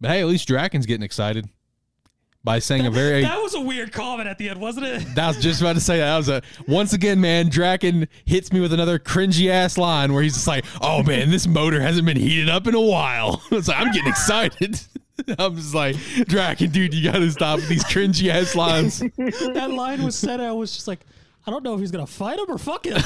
But hey, at least Draken's getting excited by saying a very. That was a weird comment at the end, wasn't it? That was just about to say that. that was a once again, man. Draken hits me with another cringy ass line where he's just like, "Oh man, this motor hasn't been heated up in a while." It's like I'm getting excited. I'm just like, Draken, dude, you got to stop with these cringy ass lines. that line was said. I was just like, I don't know if he's gonna fight him or fuck him.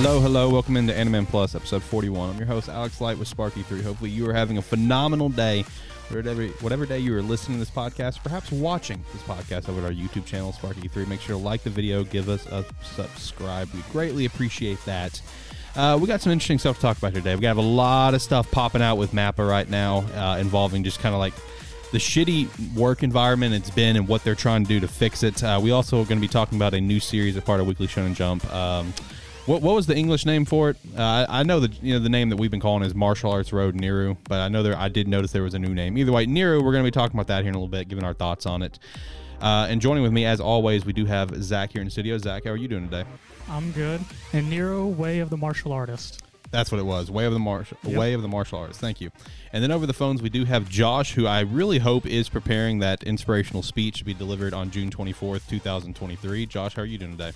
Hello, hello. Welcome into Anime Plus, episode 41. I'm your host, Alex Light with Sparky3. Hopefully, you are having a phenomenal day. Whatever, whatever day you are listening to this podcast, perhaps watching this podcast over at our YouTube channel, Sparky3. Make sure to like the video, give us a subscribe. We greatly appreciate that. Uh, we got some interesting stuff to talk about today. We got a lot of stuff popping out with Mappa right now, uh, involving just kind of like the shitty work environment it's been and what they're trying to do to fix it. Uh, we also are going to be talking about a new series as part of Weekly Shonen Jump. Um, what, what was the English name for it? Uh, I, I know the you know the name that we've been calling is Martial Arts Road Neru, but I know there I did notice there was a new name. Either way, Neru, we're going to be talking about that here in a little bit, giving our thoughts on it. Uh, and joining with me, as always, we do have Zach here in the studio. Zach, how are you doing today? I'm good. And Neru, Way of the Martial Artist. That's what it was. Way of the martial yep. Way of the martial arts. Thank you. And then over the phones we do have Josh, who I really hope is preparing that inspirational speech to be delivered on June 24th, 2023. Josh, how are you doing today?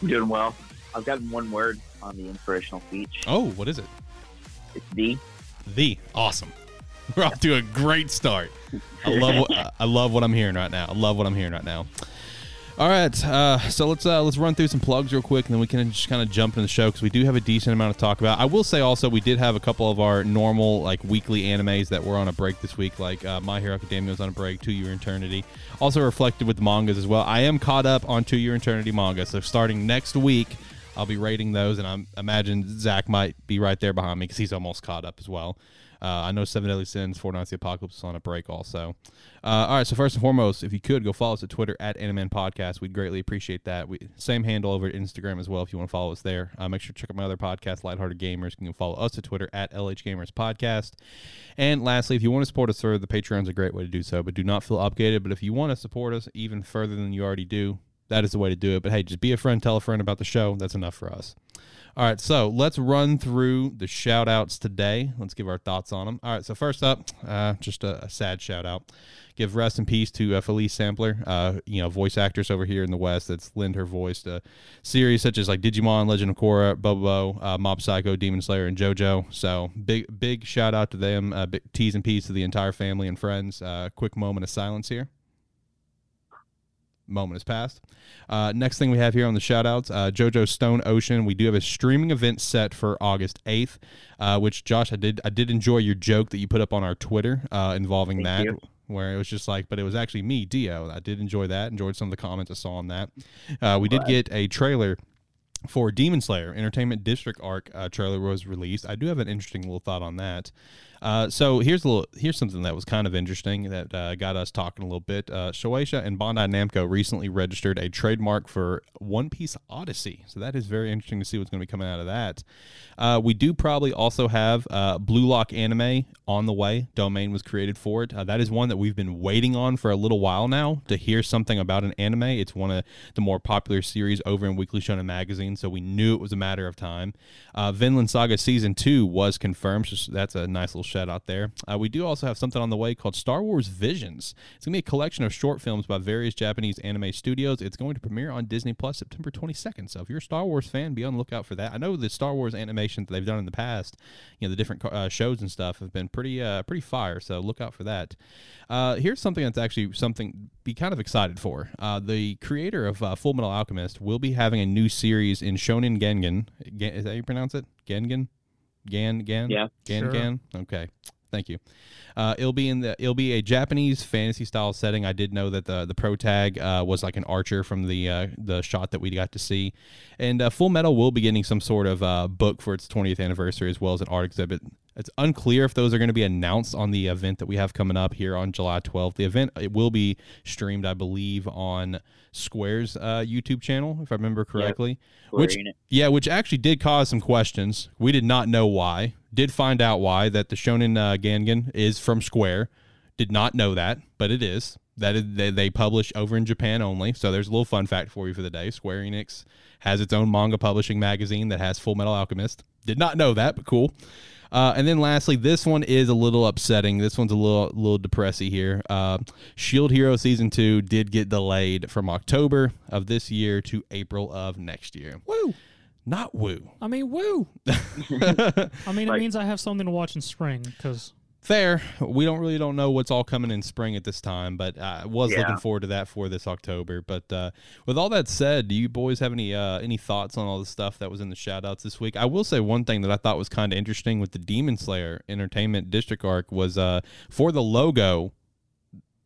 I'm doing well. I've gotten one word on the inspirational speech. Oh, what is it? It's the. The. Awesome. We're off to a great start. I love what I love what I'm hearing right now. I love what I'm hearing right now. All right, uh, so let's uh, let's run through some plugs real quick, and then we can just kind of jump into the show because we do have a decent amount to talk about. I will say also we did have a couple of our normal like weekly animes that were on a break this week, like uh, My Hero Academia was on a break, To Your Eternity, also reflected with the mangas as well. I am caught up on To Your Eternity manga, so starting next week I'll be rating those, and I imagine Zach might be right there behind me because he's almost caught up as well. Uh, I know Seven Deadly Sins, Four Knights the Apocalypse is on a break also. Uh, all right, so first and foremost, if you could go follow us at Twitter at Animan Podcast, we'd greatly appreciate that. We, same handle over at Instagram as well if you want to follow us there. Uh, make sure to check out my other podcast, Lighthearted Gamers. You can follow us at Twitter at LH Gamers Podcast. And lastly, if you want to support us further, the Patreon's a great way to do so, but do not feel obligated. But if you want to support us even further than you already do, that is the way to do it. But hey, just be a friend, tell a friend about the show. That's enough for us. All right, so let's run through the shout outs today. Let's give our thoughts on them. All right, so first up, uh, just a, a, sad shout out. Give rest in peace to uh, Philece Sampler, uh, you know, voice actress over here in the West that's lend her voice to series such as like Digimon, Legend of Korra, Bobo, uh, Mob Psycho, Demon Slayer, and JoJo. So big, big shout out to them. Uh, big T's and P's to the entire family and friends. Uh, quick moment of silence here moment has passed. Uh, next thing we have here on the shoutouts, uh, JoJo Stone Ocean. We do have a streaming event set for August eighth, uh, which Josh, I did I did enjoy your joke that you put up on our Twitter uh, involving Thank that. You. Where it was just like, but it was actually me, Dio. I did enjoy that. Enjoyed some of the comments I saw on that. Uh, we did get a trailer for Demon Slayer Entertainment District arc uh, trailer was released. I do have an interesting little thought on that. Uh, so here's a little, here's something that was kind of interesting that uh, got us talking a little bit. Uh, Shueisha and Bandai Namco recently registered a trademark for One Piece Odyssey, so that is very interesting to see what's going to be coming out of that. Uh, we do probably also have uh, Blue Lock Anime on the way. Domain was created for it. Uh, that is one that we've been waiting on for a little while now to hear something about an anime. It's one of the more popular series over in Weekly Shonen Magazine, so we knew it was a matter of time. Vinland Saga season two was confirmed, so that's a nice little shout out there. Uh, we do also have something on the way called Star Wars Visions. It's going to be a collection of short films by various Japanese anime studios. It's going to premiere on Disney Plus September 22nd. So if you're a Star Wars fan, be on the lookout for that. I know the Star Wars animation that they've done in the past, you know, the different uh, shows and stuff have been pretty uh, pretty fire. So look out for that. Uh, here's something that's actually something be kind of excited for. Uh, the creator of uh, Full Metal Alchemist will be having a new series in Shonen Gengen. Is that how you pronounce it? Gengen? Gan Gan? Yeah. Gan sure. Gan? Okay. Thank you. Uh, it'll be in the it'll be a Japanese fantasy style setting. I did know that the the pro tag uh, was like an archer from the uh, the shot that we got to see, and uh, Full Metal will be getting some sort of uh, book for its 20th anniversary as well as an art exhibit It's unclear if those are going to be announced on the event that we have coming up here on July 12th. The event it will be streamed, I believe, on Square's uh, YouTube channel, if I remember correctly. Square Which yeah, which actually did cause some questions. We did not know why. Did find out why that the Shonen uh, Gangan is from Square. Did not know that, but it is. That is, they, they publish over in Japan only. So there's a little fun fact for you for the day. Square Enix has its own manga publishing magazine that has Full Metal Alchemist. Did not know that, but cool. Uh, and then lastly, this one is a little upsetting. This one's a little little depressing here. Uh, Shield Hero season two did get delayed from October of this year to April of next year. Woo! Not woo. I mean, woo! I mean, it Like- means I have something to watch in spring because Fair. We don't really don't know what's all coming in spring at this time, but I was Yeah. looking forward to that for this October. But uh, with all that said, do you boys have any uh, any thoughts on all the stuff that was in the shout outs this week? I will say one thing that I thought was kind of interesting with the Demon Slayer Entertainment District arc was uh, for the logo.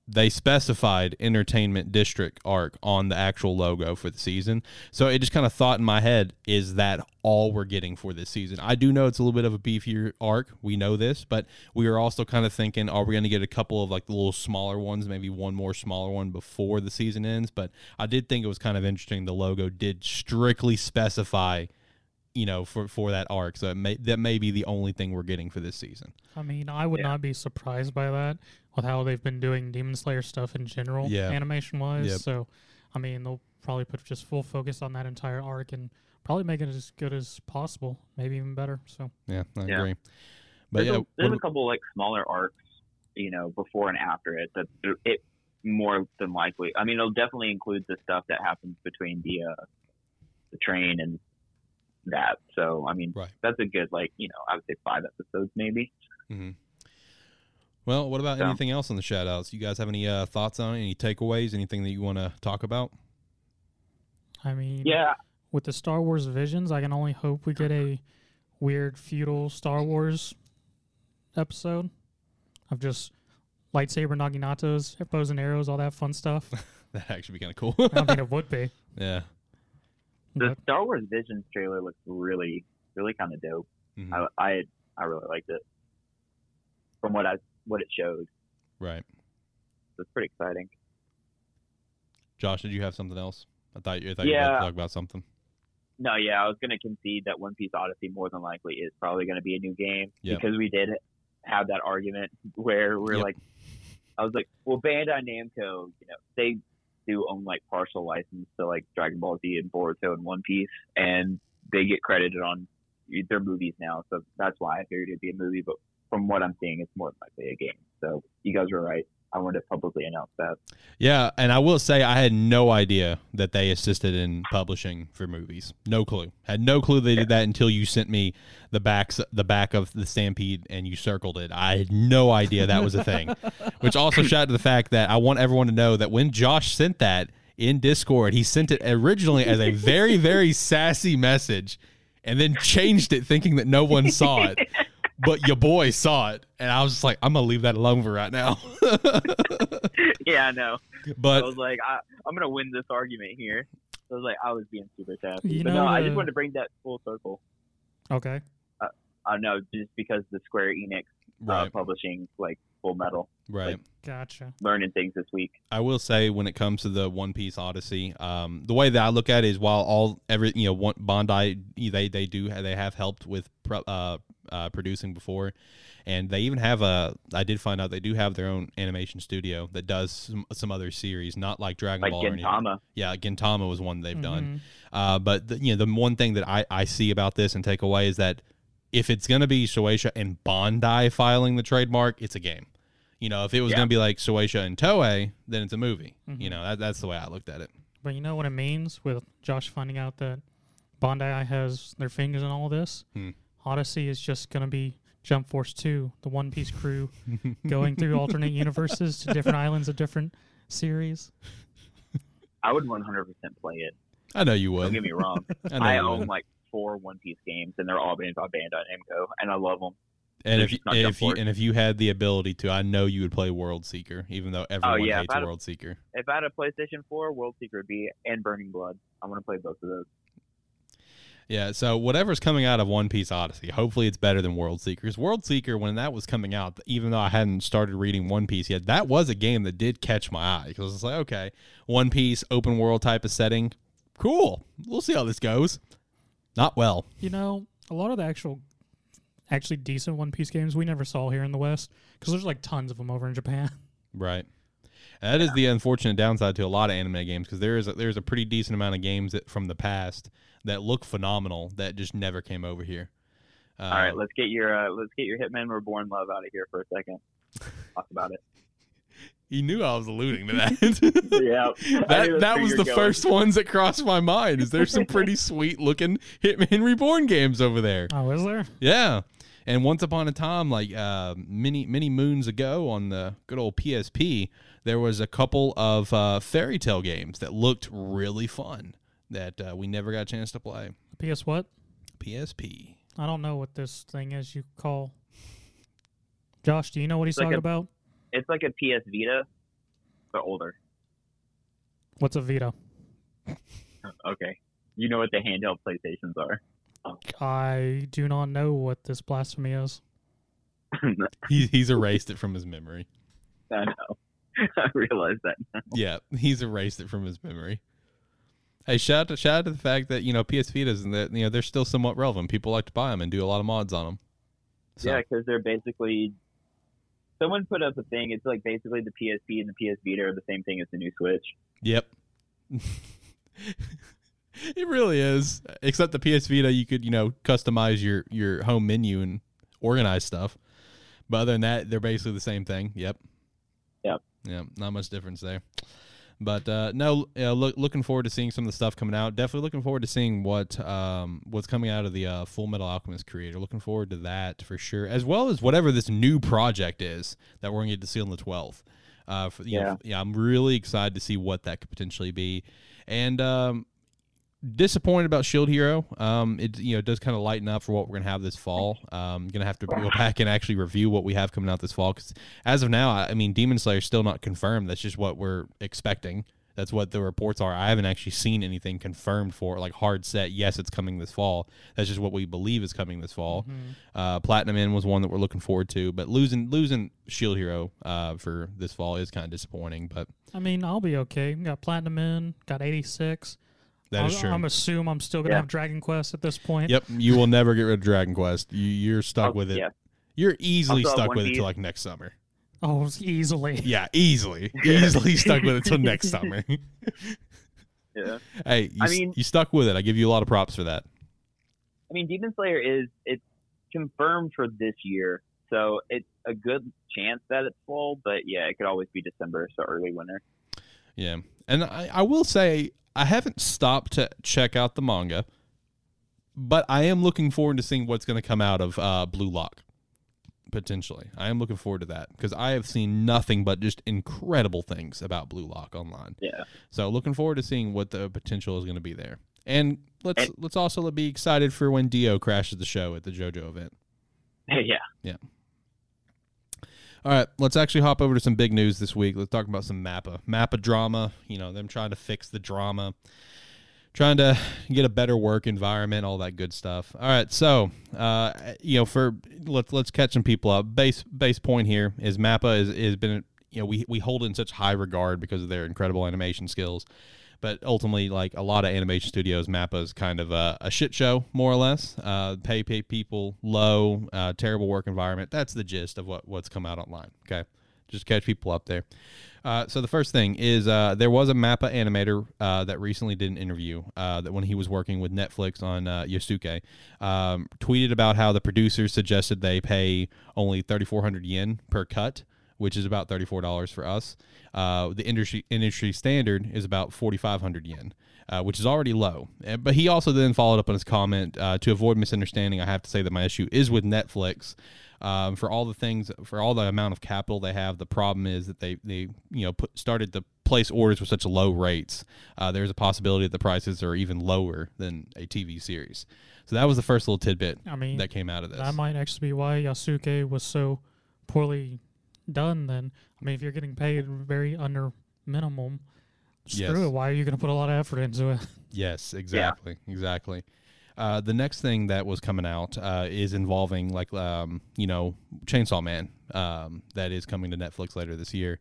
They specified Entertainment District arc on the actual logo for the season. So it just kind of thought in my head, is that all we're getting for this season? I do know it's a little bit of a beefier arc. We know this, but we are also kind of thinking, are we going to get a couple of like the little smaller ones, maybe one more smaller one before the season ends? But I did think it was kind of interesting. The logo did strictly specify, you know, for for that arc. So it may, that may be the only thing we're getting for this season. I mean, I would Yeah. not be surprised by that with how they've been doing Demon Slayer stuff in general, Yeah. animation wise. Yep. So, I mean, they'll probably put just full focus on that entire arc and probably make it as good as possible, maybe even better. So, Yeah, I Yeah. agree. But There's, yeah, a, there's a couple like smaller arcs, you know, before and after it. That it- it more than likely. I mean, it'll definitely include the stuff that happens between the uh, the train and that. So, I mean, Right. that's a good like you know, I would say five episodes maybe. Mhm. Well, what about So- anything else on the shout outs? You guys have any uh, thoughts on it? Any takeaways? Anything that you want to talk about? I mean, Yeah, with the Star Wars visions, I can only hope we get a weird feudal Star Wars episode of just lightsaber naginatos, bows and arrows, all that fun stuff. That'd actually be kind of cool. I mean, it would be. yeah. The Star Wars Visions trailer looks really, really kind of dope. Mhm. I, I I really liked it from what I what it showed. Right. It's pretty exciting. Josh, did you have something else? I thought you, I thought you were to talk about something. No, yeah, I was going to concede that One Piece Odyssey more than likely is probably going to be a new game Yep. because we did have that argument where we're Yep. like, I was like, well, Bandai Namco, you know, they do own like partial license to like Dragon Ball Z and Boruto and One Piece, and they get credited on their movies now, so that's why I figured it'd be a movie. But from what I'm seeing, it's more likely a game. So you guys were right. I wanted to publicly announce that. Yeah, and I will say I had no idea that they assisted in publishing for movies. No clue. Had no clue they did that until you sent me the backs the back of the Stampede and you circled it. I had no idea that was a thing. Which also shout to the fact that I want everyone to know that when Josh sent that in Discord, he sent it originally as a very very sassy message and then changed it thinking that no one saw it. But your boy saw it, and I was just like, I'm gonna leave that alone for right now. yeah, I know. But I was like, I, I'm gonna win this argument here. So I was like, I was being super sassy. You but know, no, I uh, just wanted to bring that full circle. okay. I know just because the Square Enix uh, publishing like Full Metal, right. Gotcha. learning things this week. I will say when it comes to the One Piece Odyssey, um, the way that I look at it is while all every you know one, Bondi they they do they have helped with pro, uh, uh, producing before, and they even have a I did find out they do have their own animation studio that does some, some other series, not like Dragon Like Ball or anything. Gintama. Yeah, Gintama was one they've done. Mhm. Uh, but the, you know, the one thing that I, I see about this and take away is that if it's going to be Shueisha and Bondi filing the trademark, it's a game. You know, if it was Yeah. going to be like Shueisha and Toei, then it's a movie. Mhm. You know, that, that's the way I looked at it. But you know what it means with Josh finding out that Bondi has their fingers in all this? Hmm. Odyssey is just going to be Jump Force 2, the One Piece crew going through alternate universes to different islands of different series. I would 100% play it. I know you would. Don't get me wrong. I I own would. like four One Piece games, and they're all made by Bandai Namco, and I love them. And they're if you, and if you and if you had the ability to, I know you would play World Seeker, even though everyone Oh, yeah, hates I had a- World Seeker. If I had a PlayStation 4, World Seeker would be and Burning Blood. I want to play both of those. Yeah, so whatever's coming out of One Piece Odyssey, hopefully it's better than World Seekers. World Seeker, when that was coming out, even though I hadn't started reading One Piece yet, that was a game that did catch my eye because it's like, okay, One Piece open world type of setting, cool. We'll see how this goes. Not well. You know, a lot of the actual, actually decent One Piece games we never saw here in the West because there's like tons of them over in Japan. Right. And that is the unfortunate downside to a lot of anime games because there is a, there's a pretty decent amount of games that from the past that look phenomenal that just never came over here. Uh, All right, let's get your uh, let's get your Hitman Reborn love out of here for a second. Talk about it. he knew I was alluding to that. yeah, that that was the going. first ones that crossed my mind. Is there some pretty sweet looking Hitman Reborn games over there? Oh, is there? Yeah. And once upon a time, like uh, many many moons ago, on the good old PSP, there was a couple of uh, Fairy Tail games that looked really fun that uh, we never got a chance to play. PS what? PSP. I don't know what this thing is you call. Josh, do you know what he's It's like talking a- about? It's like a PS Vita, but older. What's a Vita? Okay, you know what the handheld PlayStations are. I do not know what this blasphemy is. He, he's erased it from his memory. I know. I realize that. now. Yeah, he's erased it from his memory. Hey, shout out to shout out to the fact that you know PS Vitas and that you know they're still somewhat relevant. People like to buy them and do a lot of mods on them. So, Yeah, because they're basically. Someone put up a thing. It's like basically the PSP and the PS Vita are the same thing as the new Switch. Yep. it really is. Except the PS Vita, you could you know customize your your home menu and organize stuff. But other than that, they're basically the same thing. Yep. Yep. Yeah, not much difference there. But uh, no, uh, look, looking forward to seeing some of the stuff coming out. Definitely looking forward to seeing what um, what's coming out of the uh, Full Metal Alchemist creator. Looking forward to that for sure, as well as whatever this new project is that we're going to get to see on the twelfth. Uh, for, you know, Yeah. yeah, I'm really excited to see what that could potentially be, and um, disappointed about Shield Hero. Um, it you know it does kind of lighten up for what we're gonna have this fall. Um, gonna have to go back and actually review what we have coming out this fall because as of now, I, I mean, Demon Slayer is still not confirmed. That's just what we're expecting. That's what the reports are. I haven't actually seen anything confirmed for like hard set. Yes, it's coming this fall. That's just what we believe is coming this fall. Uh, Platinum End was one that we're looking forward to, but losing losing Shield Hero uh, for this fall is kind of disappointing. But I mean, I'll be okay. Got Platinum End, got 86. That is I'll- true. I'm assume I'm still gonna Yeah. have Dragon Quest at this point. Yep, you will never get rid of Dragon Quest. You, you're stuck Oh, with it. Yeah, You're easily stuck One with it till like next summer. Oh, easily. Yeah, easily, easily stuck with it till next summer. yeah. hey, you, I s- mean- you stuck with it. I give you a lot of props for that. I mean, Demon Slayer is it's confirmed for this year, so it's a good chance that it's fall. But yeah, it could always be December, so early winter. Yeah, and I, I will say I haven't stopped to check out the manga, but I am looking forward to seeing what's going to come out of uh, Blue Lock. Potentially, I am looking forward to that because I have seen nothing but just incredible things about Blue Lock online. Yeah, So looking forward to seeing what the potential is going to be there. And let's And- let's also be excited for when Dio crashes the show at the JoJo event. Yeah. Yeah. All right, let's actually hop over to some big news this week. Let's talk about some Mappa. Mappa drama, you know, them trying to fix the drama, trying to get a better work environment, all that good stuff. All right, so uh, you know, for let's let's catch some people up. Base base point here is Mappa is has been you know we we hold in such high regard because of their incredible animation skills. But ultimately, like a lot of animation studios, Mappa is kind of a, a shit show, more or less. Uh, pay pay people low, uh, terrible work environment. That's the gist of what what's come out online. Okay, just catch people up there. Uh, so the first thing is uh, there was a Mappa animator uh, that recently did an interview uh, that when he was working with Netflix on Yasuke, um, tweeted about how the producers suggested they pay only 3,400 yen per cut, which is about $34 for us. Uh, the industry industry standard is about 4,500 yen. Uh, which is already low. But he also then followed up on his comment uh, to avoid misunderstanding. I have to say that my issue is with Netflix. Um, for all the things, for all the amount of capital they have, the problem is that they they you know put started to place orders with such low rates. Uh, there's a possibility that the prices are even lower than a TV series. So that was the first little tidbit I mean, that came out of this. that might actually be why Yasuke was so poorly done. Then, I mean, if you're getting paid very under minimum, screw Yes. it. Why are you going to put a lot of effort into it? Yes, exactly, exactly. Uh, the next thing that was coming out uh, is involving like um, you know Chainsaw Man um, that is coming to Netflix later this year.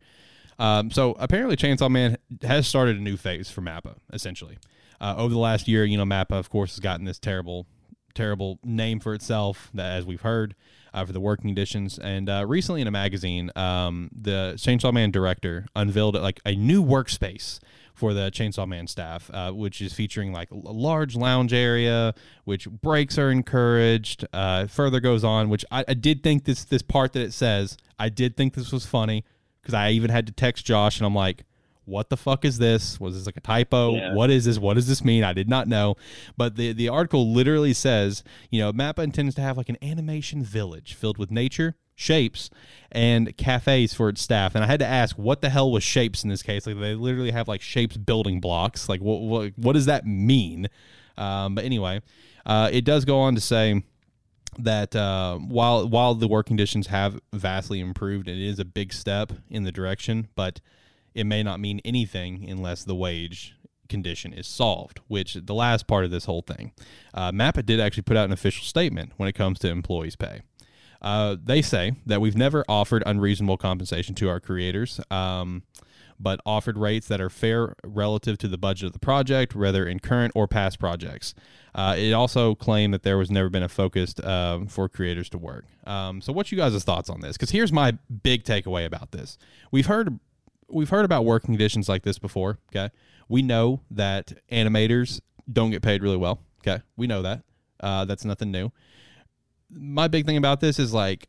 Um, so apparently, Chainsaw Man has started a new phase for Mappa. Essentially, uh, over the last year, you know, Mappa, of course, has gotten this terrible, terrible name for itself, that, as we've heard, uh, for the working conditions. And uh, recently, in a magazine, um, the Chainsaw Man director unveiled like a new workspace for the Chainsaw Man staff, uh, which is featuring like a large lounge area, which breaks are encouraged. Uh, further goes on, which I, I did think this this part that it says, I did think this was funny because I even had to text Josh and I'm like, what the fuck is this? Was this like a typo? Yeah. What is this? What does this mean? I did not know. But the the article literally says, you know, Mappa intends to have like an animation village filled with nature, shapes, and cafes for its staff. And I had to ask, what the hell was shapes in this case? Like they literally have like shapes building blocks. Like what what, what does that mean? Um, but anyway, uh, it does go on to say that uh, while while the work conditions have vastly improved, it is a big step in the direction, but it may not mean anything unless the wage condition is solved, which the last part of this whole thing. Uh, MAPPA did actually put out an official statement when it comes to employees' pay. Uh, they say that we've never offered unreasonable compensation to our creators, um, but offered rates that are fair relative to the budget of the project, whether in current or past projects. Uh, it also claimed that there was never been a focus um, for creators to work. Um, so, what's you guys' thoughts on this? Because here's my big takeaway about this: we've heard we've heard about working conditions like this before. Okay, we know that animators don't get paid really well. Okay, we know that. Uh, that's nothing new. My big thing about this is like,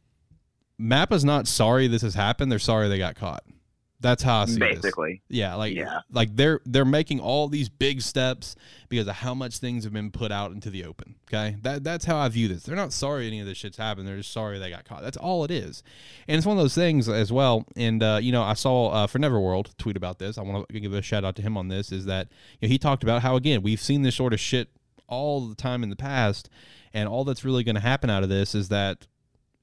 Mappa's not sorry this has happened. They're sorry they got caught. That's how I see this. Basically, Yeah, like Yeah. like they're they're making all these big steps because of how much things have been put out into the open. Okay, that that's how I view this. They're not sorry any of this shit's happened. They're just sorry they got caught. That's all it is. And it's one of those things as well. And uh, you know, I saw uh, for Neverworld tweet about this. I want to give a shout out to him on this. Is that you know, he talked about how again we've seen this sort of shit all the time in the past, and all that's really going to happen out of this is that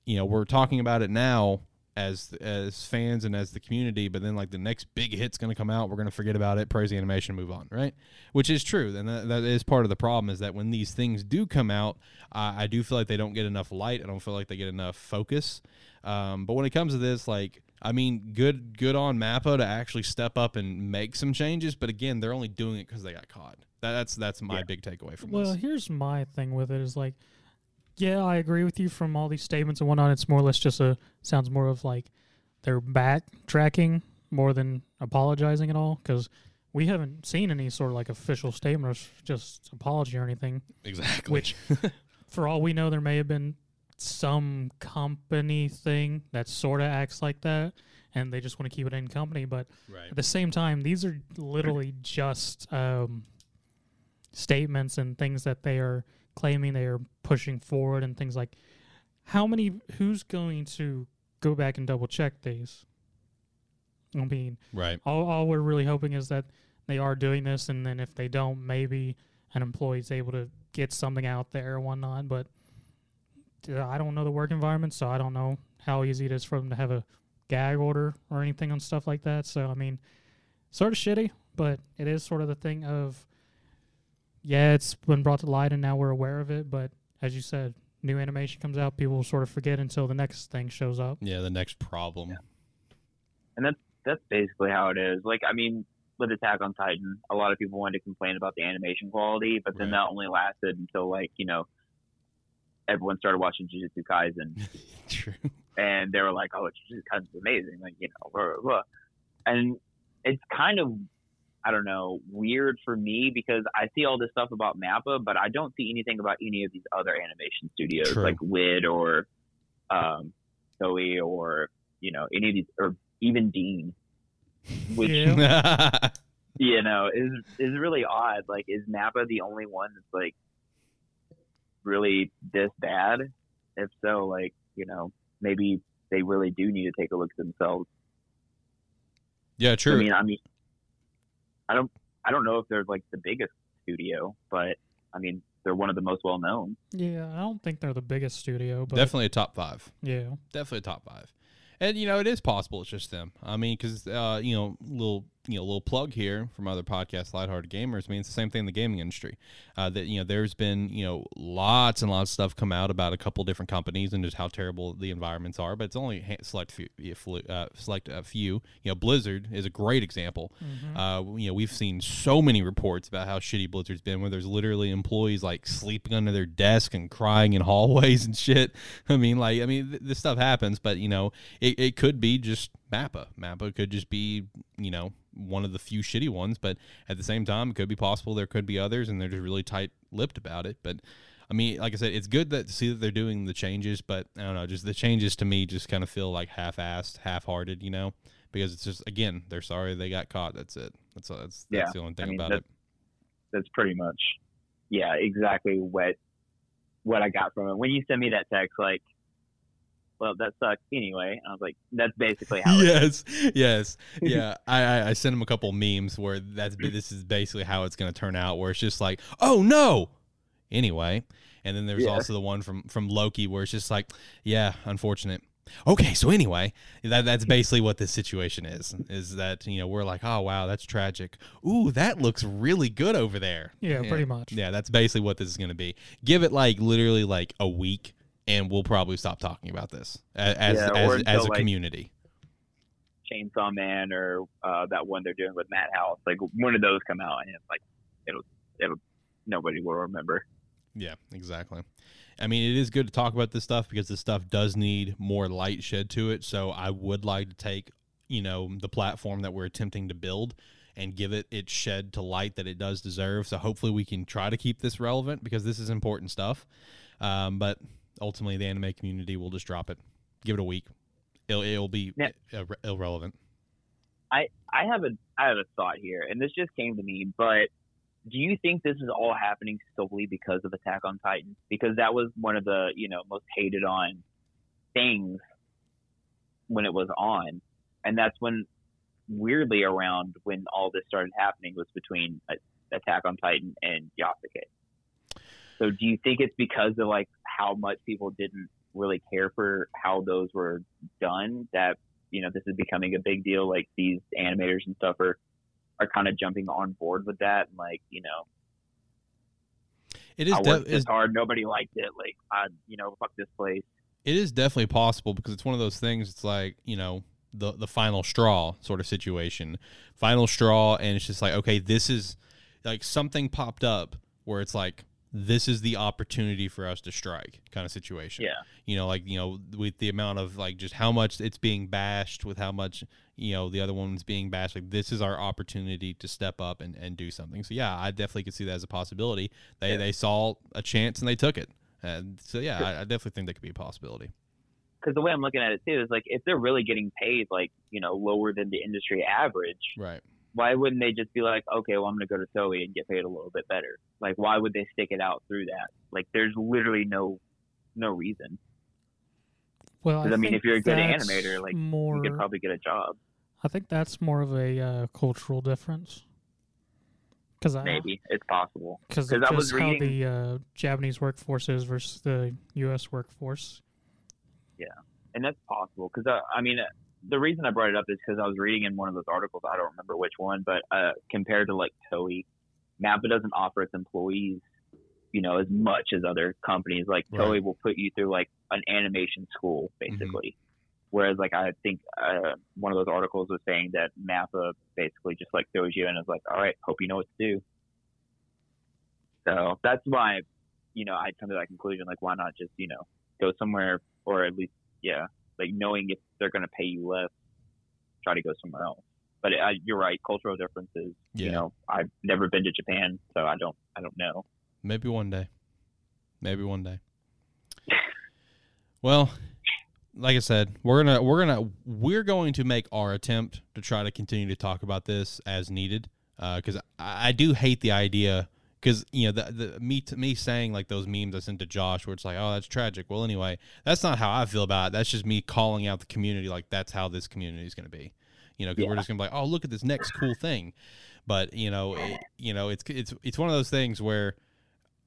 you know we're talking about it now as as fans and as the community but then like the next big hit's going to come out we're going to forget about it praise the animation move on right which is true and that, that is part of the problem is that when these things do come out I, I do feel like they don't get enough light i don't feel like they get enough focus um, but when it comes to this like i mean good good on mappa to actually step up and make some changes but again they're only doing it because they got caught that, that's that's my Yeah. big takeaway from this. Well, here's my thing with it is like, yeah, I agree with you from all these statements and whatnot. It's more or less just a sounds more of like they're backtracking more than apologizing at all because we haven't seen any sort of like official statement or just apology or anything. exactly Which, for all we know, there may have been some company thing that sort of acts like that, and they just want to keep it in company. But right at the same time, these are literally just um, statements and things that they are claiming they are pushing forward and things like how many who's going to go back and double check these? I mean right. all, all we're really hoping is that they are doing this and then if they don't maybe an employee's able to get something out there or whatnot but uh, i don't know the work environment so i don't know how easy it is for them to have a gag order or anything on stuff like that so i mean sort of shitty but it is sort of the thing of yeah it's been brought to light and now we're aware of it but as you said new animation comes out people will sort of forget until the next thing shows up yeah the next problem And that's basically how it is. Like, I mean, with Attack on Titan, a lot of people wanted to complain about the animation quality, but then Right. that only lasted until like you know everyone started watching Jujutsu Kaisen, true and they were like, "Oh, Jujutsu Kaisen's amazing!" Like, you know, blah, blah, blah. and it's kind of I don't know weird for me because I see all this stuff about Mappa, but I don't see anything about any of these other animation studios True. like Wit or um, Toei or you know any of these or even Deen, which Yeah. you know is is really odd. Like, is Mappa the only one that's like really this bad? If so, like you know maybe they really do need to take a look at themselves. yeah true I mean, I mean, I don't, I don't know if they're like the biggest studio, but I mean, they're one of the most well known. yeah i don't think they're the biggest studio but definitely a top five yeah definitely a top five. And you know it is possible it's just them. I mean, because uh, you know, little you know, little plug here from other podcasts, Lighthearted Gamers. I mean, it's the same thing in the gaming industry. Uh, that you know, there's been you know lots and lots of stuff come out about a couple different companies and just how terrible the environments are. But it's only a select few, uh, select a few. You know, Blizzard is a great example. Mm-hmm. Uh, you know, we've seen so many reports about how shitty Blizzard's been, where there's literally employees like sleeping under their desk and crying in hallways and shit. I mean, like, I mean, th- this stuff happens, but you know, it, it could be just Mappa. Mappa could just be, you know, one of the few shitty ones, but at the same time, it could be possible there could be others, and they're just really tight lipped about it. But I mean, like I said, it's good that to see that they're doing the changes, but I don't know, just the changes to me just kind of feel like half-assed, half-hearted, you know, because it's just again, they're sorry they got caught. That's it. That's that's, that's Yeah, the only thing I mean, about that's- it. That's pretty much, yeah, exactly what what I got from it. When you send me that text, like, well, that sucks anyway. I was like, that's basically how. Yes, yes, yeah. I, I I sent him a couple memes where that's this is basically how it's going to turn out. Where it's just like, oh no. Anyway, and then there's Yeah. also the one from from Loki where it's just like, yeah, unfortunate. Okay, so anyway, that that's basically what this situation is. Is that you know we're like, oh wow, that's tragic. Ooh, that looks really good over there. Yeah, pretty much. Yeah, that's basically what this is going to be. Give it like literally like a week, and we'll probably stop talking about this as Yeah, as, as, a like- community. Chainsaw Man or uh, that one they're doing with Madhouse. Like one of those come out and it's like it'll it'll nobody will remember. Yeah, exactly. I mean, it is good to talk about this stuff because this stuff does need more light shed to it. So I would like to take, you know, the platform that we're attempting to build and give it its shed to light that it does deserve. So hopefully we can try to keep this relevant because this is important stuff. Um, but ultimately, the anime community will just drop it. Give it a week. It'll, it'll be Yeah. irre- irrelevant. I I have a I have a thought here, and this just came to me. But do you think this is all happening solely because of Attack on Titan? Because that was one of the you know most hated on things when it was on, and that's when weirdly around when all this started happening was between uh, Attack on Titan and Yasuke. So do you think it's because of like how much people didn't really care for how those were done that you know this is becoming a big deal? Like these animators and stuff are are kind of jumping on board with that and like you know It is, de- this hard nobody liked it like I you know fuck this place. It is definitely possible because it's one of those things it's like you know the the final straw sort of situation. Final straw and it's just like okay this is like something popped up where it's like this is the opportunity for us to strike kind of situation. Yeah. You know like you know with the amount of like just how much it's being bashed with how much you know the other one's being bashed like this is our opportunity to step up and, and do something. So yeah i definitely could see that as a possibility. They Yeah. they saw a chance and they took it. And so yeah I, I definitely think that could be a possibility. Because the way I'm looking at it too is like if they're really getting paid like you know lower than the industry average right why wouldn't they just be like okay well I'm gonna go to Toei and get paid a little bit better? Like why would they stick it out through that? Like there's literally no no reason. Well, I mean, if you're a good animator, like, more, you could probably get a job. I think that's more of a uh, cultural difference. Because I, maybe. It's possible. Because I was just how the uh, Japanese workforce is versus the U.S. workforce. Yeah, and that's possible. Because uh, I mean uh, the reason I brought it up is because I was reading in one of those articles I don't remember which one but uh, compared to like Toei, Mappa doesn't offer its employees you know as much as other companies. Like Right. Toei will put you through like an animation school basically. Whereas like I think uh, one of those articles was saying that Mappa basically just like throws you in and is like all right hope you know what to do. So that's why you know I come to that conclusion like why not just you know go somewhere or at least yeah, like knowing if they're going to pay you less, try to go somewhere else. But uh, you're right, cultural differences. Yeah. You know, I've never been to Japan, so I don't, I don't know. Maybe one day. Maybe one day. well, like I said, we're gonna we're gonna we're going to make our attempt to try to continue to talk about this as needed. Because I, I do hate the idea. Because you know the, the me me saying like those memes I sent to Josh where it's like oh that's tragic. Well anyway that's not how I feel about it. That's just me calling out the community like that's how this community is going to be. You know because we're just going to be like oh look at this next cool thing. But you know it, you know it's it's it's one of those things where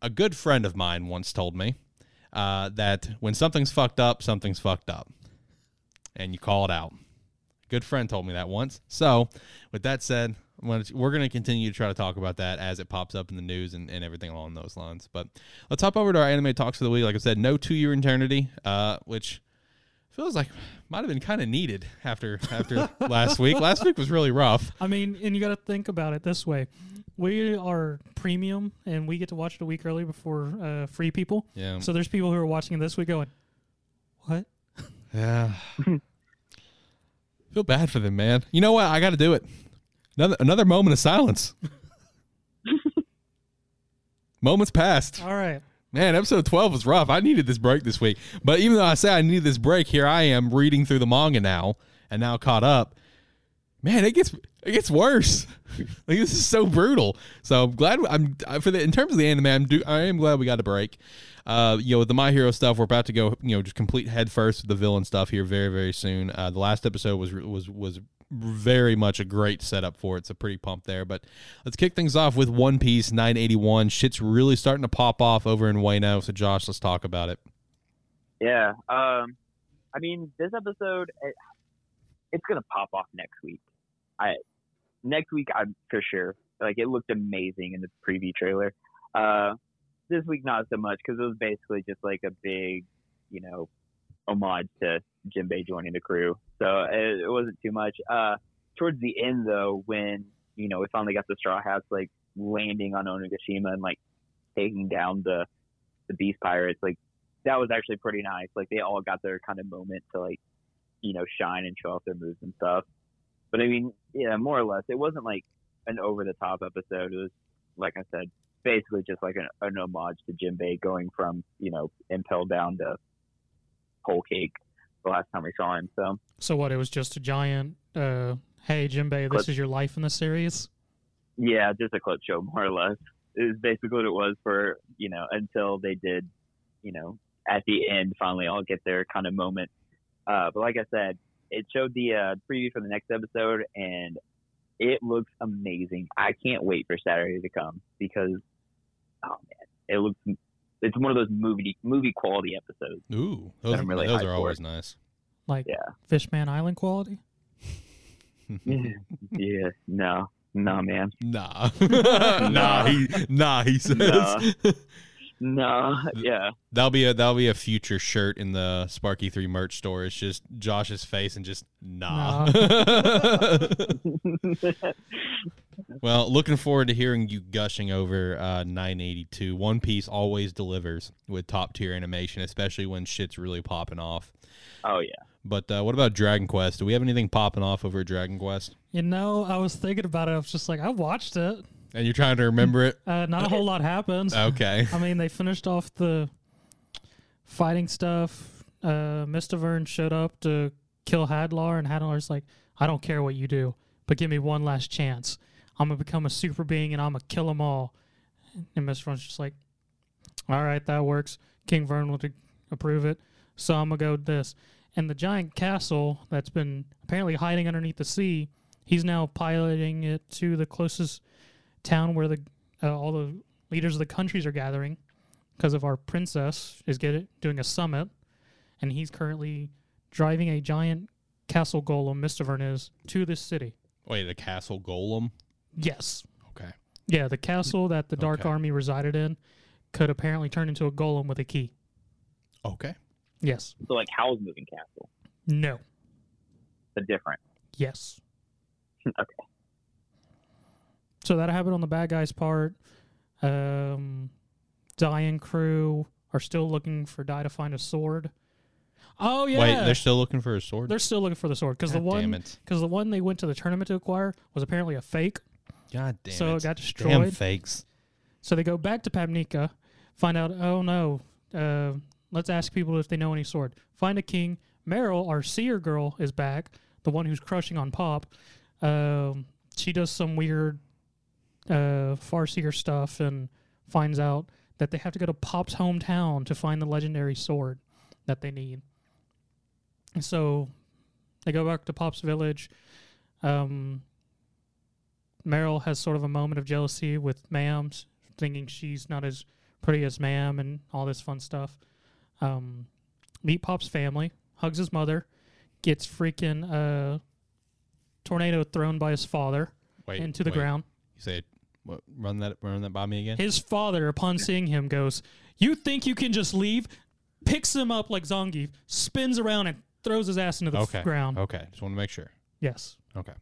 a good friend of mine once told me uh, that when something's fucked up, something's fucked up, and you call it out. Good friend told me that once. So, with that said, gonna- we're going to continue to try to talk about that as it pops up in the news and, and everything along those lines. But let's hop over to our anime talks of the week. Like I said, no to your eternity, uh, which feels like might have been kind of needed after after last week. Last week was really rough. I mean, and you got to think about it this way: we are premium, and we get to watch it a week early before uh, free people. Yeah. So there's people who are watching this week going, "What? Yeah. Feel bad for them, man. You know what? I got to do it. Another another moment of silence. Moments passed. All right, Man, episode 12 was rough. I needed this break this week. But even though I say I needed this break, here I am reading through the manga now and now caught up. Man, it gets it gets worse. like this is so brutal. So I'm glad I'm for the in terms of the anime. I'm do, I am glad we got a break. Uh, you know, with the My Hero stuff, we're about to go. You know, just complete head first with the villain stuff here very very soon. Uh, the last episode was was was very much a great setup for it. So pretty pumped there. But let's kick things off with One Piece 981. Shit's really starting to pop off over in Wano. So Josh, let's talk about it. Yeah. Um, I mean, this episode, it, it's gonna pop off next week. I next week, I'm for sure. Like it looked amazing in the preview trailer. Uh, this week not so much because it was basically just like a big, you know, homage to Jinbei joining the crew. So it, it wasn't too much. Uh, towards the end though, when you know we finally got the Straw Hats like landing on Onigashima and like taking down the the Beast Pirates, like that was actually pretty nice. Like they all got their kind of moment to like, you know, shine and show off their moves and stuff. But I mean, yeah, more or less, it wasn't like an over the top episode. It was, like I said, basically just like an, an homage to Jinbei going from you know impel down to whole cake the last time we saw him. So so what? It was just a giant. Uh, hey, Jinbei, this is your life in the series. yeah, just a clip show more or less. It was basically what it was for you know until they did, you know, at the end finally all get their kind of moment. Uh, but like I said, it showed the uh, preview for the next episode, and it looks amazing. I can't wait for Saturday to come because, oh man, it looks. It's one of those movie movie quality episodes. Ooh, those, I'm really those are always it. nice. Like Yeah. Fishman Island quality. yeah, no, no, man, Nah, nah, he, nah. He says Nah. no, yeah. that'll be a that'll be a future shirt in the Sparky Three merch store. It's just Josh's face and just nah. well, looking forward to hearing you gushing over uh, 982. One Piece always delivers with top tier animation, especially when shit's really popping off. oh yeah. But uh, what about Dragon Quest? Do we have anything popping off over Dragon Quest? You know, I was thinking about it. I was just like, I watched it. And you're trying to remember it? Uh, not a whole lot happens. Okay. I mean, they finished off the fighting stuff. Uh, Mystavern showed up to kill Hadlar, and Hadlar's like, I don't care what you do, but give me one last chance. I'm going to become a super being and I'm going to kill them all. And Mystavern's just like, all right, that works. King Vern will approve it. So I'm going to go with this. And the giant castle that's been apparently hiding underneath the sea, he's now piloting it to the closest town where the uh, all the leaders of the countries are gathering because of our princess is get it, doing a summit, and he's currently driving a giant castle golem, Mystavern is, to this city. Wait, the castle golem? Yes. Okay. Yeah, the castle that the Dark Okay. Army resided in could apparently turn into a golem with a key. Okay. Yes. So like Howl's Moving Castle, No. the different. Yes. Okay. So that happened on the bad guys' part. Um, Dai and crew are still looking for Dai to find a sword. Oh yeah, Wait, they're still looking for a sword? They're still looking for the sword because the one because the one they went to the tournament to acquire was apparently a fake. God damn so it. it got Damn fakes. So they go back to Papnica, find out. Oh no, uh, let's ask people if they know any sword. Find a king. Merle, our seer girl, is back. The one who's crushing on Pop. Um, she does some weird uh, Farseer stuff and finds out that they have to go to Pop's hometown to find the legendary sword that they need. And so they go back to Pop's village. Um, Merle has sort of a moment of jealousy with Mams, thinking she's not as pretty as Maam and all this fun stuff. Um, meet Pop's family, hugs his mother, gets freaking uh, tornado thrown by his father Wait, into the wait. ground. You say, what, run that, run that by me again. His father, upon seeing him, goes, "You think you can just leave?" Picks him up like Zangief, spins around and throws his ass into the f- okay. ground. Okay. Just want to make sure. Yes. Okay.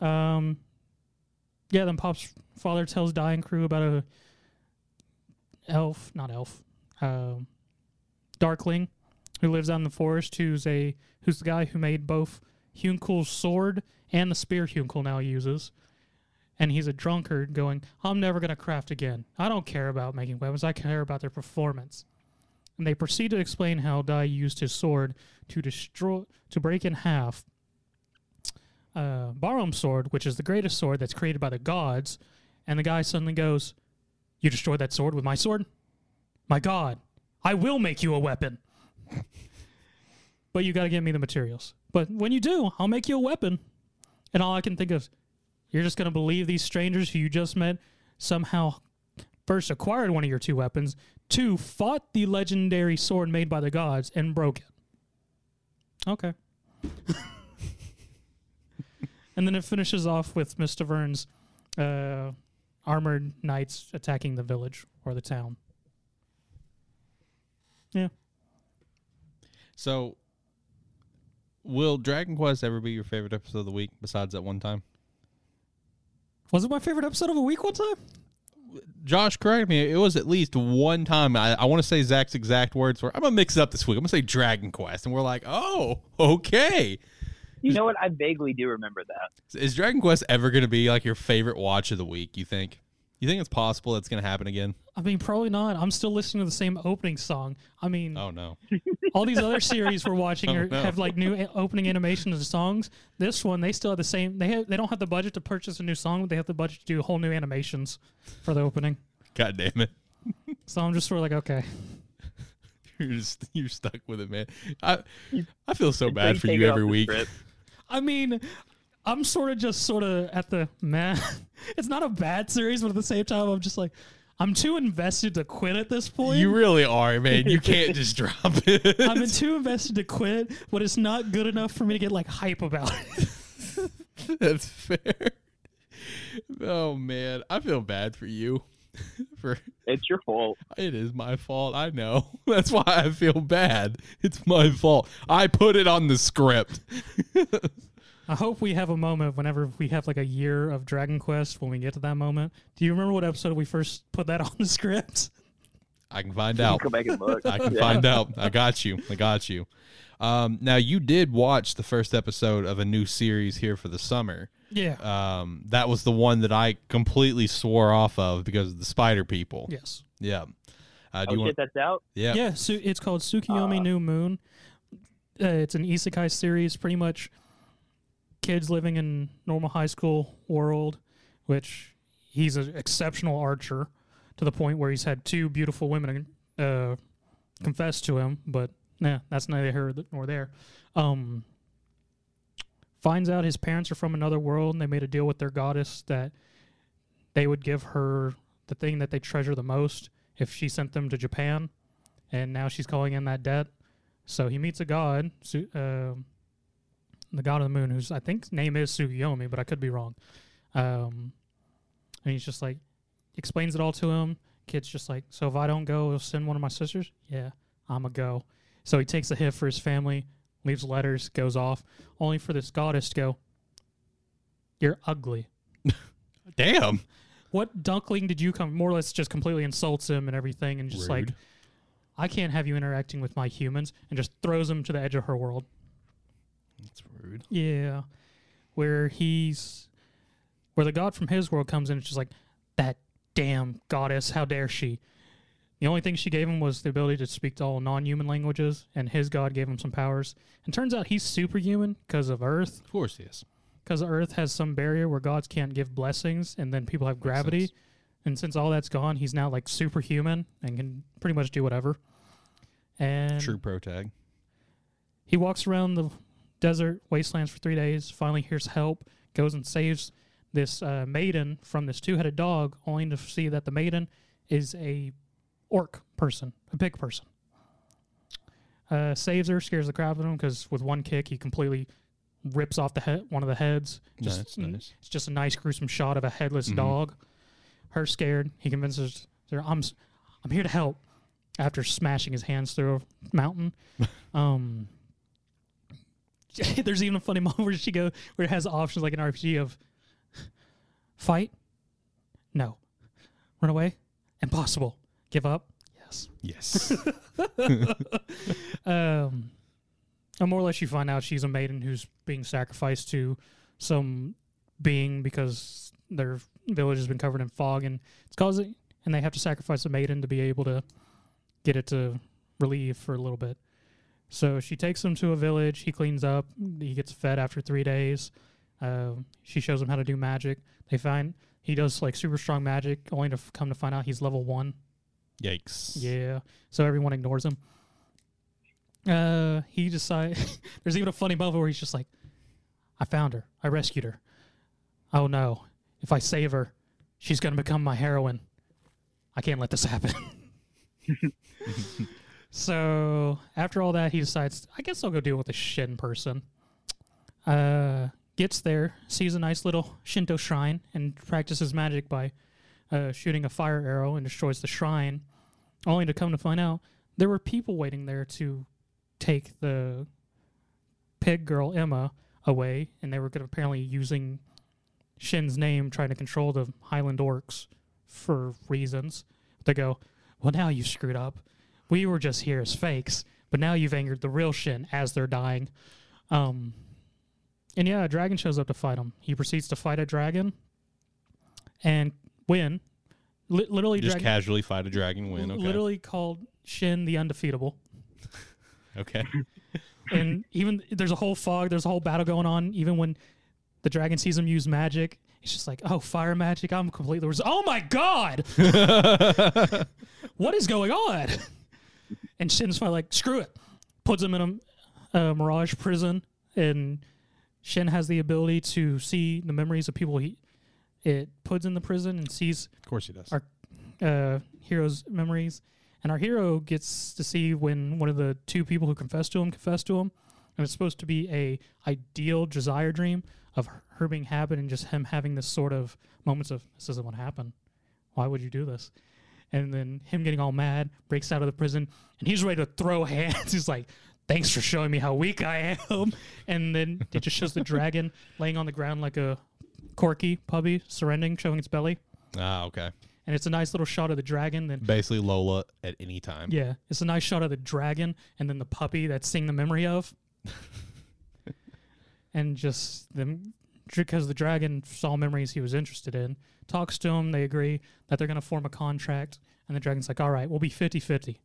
Um. Yeah. Then Pop's father tells dying crew about a elf, not elf, um, darkling, who lives out in the forest. Who's a who's the guy who made both Hyunckel's sword and the spear Hyunckel now uses. And he's a drunkard going, I'm never going to craft again. I don't care about making weapons. I care about their performance. And they proceed to explain how Dai used his sword to destroy, to break in half uh, Baran's sword, which is the greatest sword that's created by the gods. And the guy suddenly goes, You destroyed that sword with my sword? My god, I will make you a weapon. but you got to give me the materials. But when you do, I'll make you a weapon. And all I can think of, you're just going to believe these strangers who you just met somehow first acquired one of your two weapons, two fought the legendary sword made by the gods and broke it. Okay. and then it finishes off with Mr. Vern's uh, armored knights attacking the village or the town. Yeah. So, will Dragon Quest ever be your favorite episode of the week besides that one time? Was it my favorite episode of a week one time? Josh, correct me. It was at least one time. I, I want to say Zach's exact words were, I'm going to mix it up this week. I'm going to say Dragon Quest. And we're like, oh, okay. You know what? I vaguely do remember that. Is Dragon Quest ever going to be like your favorite watch of the week, you think? You think it's possible that's going to happen again? I mean, probably not. I'm still listening to the same opening song. I mean, Oh, no. all these other series we're watching Oh, are, no. have like new a- opening animations and songs. This one, they still have the same. They have, they don't have the budget to purchase a new song, but they have the budget to do whole new animations for the opening. God damn it. So I'm just sort of like, okay, You're just you're stuck with it, man. I I feel so bad for you every week. script. I mean, I'm sort of just sort of at the man. it's not a bad series, but at the same time, I'm just like, I'm too invested to quit at this point. You really are, man. You can't just drop it. I'm too invested to quit, but it's not good enough for me to get like hype about it. That's fair. Oh man, I feel bad for you. For It's your fault. it is my fault. I know. That's why I feel bad. It's my fault. I put it on the script. I hope we have a moment whenever we have like a year of Dragon Quest when we get to that moment. Do you remember what episode we first put that on the script? I can find out. Go back and look. I can Yeah. find out. I got you. I got you. Um, now you did watch the first episode of a new series here for the summer. Yeah. Um, that was the one that I completely swore off of because of the spider people. yes. Yeah. Uh, do Oh you want? shit, that's out. Yeah. Yeah. So it's called Tsukiyomi Uh. New Moon. Uh, it's an isekai series, pretty much kids living in normal high school world, which he's an exceptional archer to the point where he's had two beautiful women uh, confess to him, but nah, that's neither here nor there. Um, finds out his parents are from another world and they made a deal with their goddess that they would give her the thing that they treasure the most if she sent them to Japan, and now she's calling in that debt. So he meets a god, um the god of the moon, whose I think name is Tsukuyomi, but I could be wrong. Um, and he's just like explains it all to him. Kid's just like, so if I don't go, he'll send one of my sisters. Yeah, I'm a go. So he takes a hit for his family, leaves letters, goes off, only for this goddess to go, "You're ugly." Damn. What duckling did you come? More or less, just completely insults him and everything, and just like, I can't have you interacting with my humans, and just throws him to the edge of her world. That's rude. Yeah, where he's, where the god from his world comes in, it's just like that damn goddess. How dare she? The only thing she gave him was the ability to speak to all non-human languages, and his god gave him some powers. And turns out he's superhuman because of Earth, Of course, yes. because Earth has some barrier where gods can't give blessings, and then people have gravity. And since all that's gone, he's now like superhuman and can pretty much do whatever. And True pro tag. he walks around the desert wastelands for three days. Finally, hears help. Goes and saves this uh, maiden from this two-headed dog, only to see that the maiden is a orc person, a pig person. Uh, saves her, scares the crap out of him because with one kick he completely rips off the head, one of the heads. Just, Nice, nice. It's just a nice gruesome shot of a headless Mhm. dog. Her scared. He convinces her, "I'm, I'm here to help." After smashing his hands through a mountain, um, there's even a funny moment where she go where it has options like an RPG of fight, no, run away, impossible, give up, yes. Yes. Um, and more or less, you find out she's a maiden who's being sacrificed to some being because their village has been covered in fog, and it's causing, and they have to sacrifice a maiden to be able to get it to relieve for a little bit. So she takes him to a village. He cleans up. He gets fed after three days. Uh, she shows him how to do magic. They find he does like super strong magic, only to f- come to find out he's level one. Yikes. Yeah. So everyone ignores him. Uh, he decides. there's even a funny moment where he's just like, "I found her. I rescued her. Oh no! If I save her, she's gonna become my heroine. I can't let this happen." so after all that, he decides, "I guess I'll go deal with the Shin person." Uh, gets there, sees a nice little Shinto shrine, and practices magic by uh, shooting a fire arrow and destroys the shrine, only to come to find out there were people waiting there to take the pig girl Emma away, and they were apparently using Shin's name trying to control the Highland orcs for reasons. They go, well, now you screwed up. We were just here as fakes, but now you've angered the real Shin as they're dying. Um, and yeah, a dragon shows up to fight him. He proceeds to fight a dragon and win. Li- literally, Just dragon, casually fight a dragon, win. Okay. literally called Shin the undefeatable. Okay. and even there's a whole fog, there's a whole battle going on. Even when the dragon sees him use magic, it's just like, oh, fire magic. I'm completely. Res- oh my god, what is going on? And Shin's finally like, screw it, puts him in a, a mirage prison, and Shin has the ability to see the memories of people he it puts in the prison and sees of course he does. Our- uh, hero's memories, and our hero gets to see when one of the two people who confess to him confess to him, and it's supposed to be a ideal desire dream of her- her being happy and just him having this sort of moments of this isn't what happened. Why would you do this? And then him getting all mad, breaks out of the prison, and he's ready to throw hands. he's like, "Thanks for showing me how weak I am." And then it just shows the dragon laying on the ground like a corky puppy, surrendering, showing its belly ah, okay. and it's a nice little shot of the dragon. Then Basically Lola at any time. yeah, it's a nice shot of the dragon, and then the puppy that's seeing the memory of, and just them because the dragon saw memories he was interested in. Talks to him, they agree that they're going to form a contract, and the dragon's like, "All right, we'll be 50-50.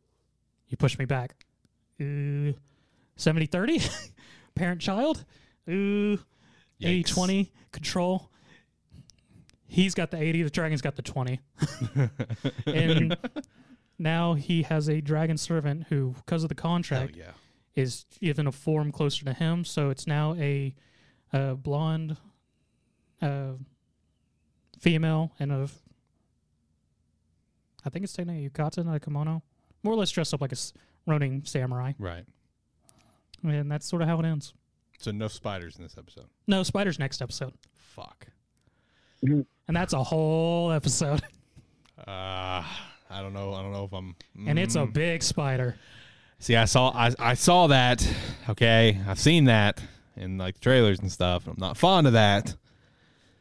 You push me back, uh, 70-30? parent child, uh, Yikes. 80-20 control." He's got the 80, the dragon's got the 20. and now he has a dragon servant who, because of the contract, yeah. is given a form closer to him. So it's now a, uh blonde uh, female and a, I think it's taking a yukata, not a kimono, more or less dressed up like a s- Ronin samurai. Right. And that's sort of how it ends. So no spiders in this episode. No, Spider's next episode. Fuck. And that's a whole episode. Uh I don't know. I don't know if I'm and it's a Mm. big spider. See, I saw I, I saw that. Okay. I've seen that in like trailers and stuff. I'm not fond of that.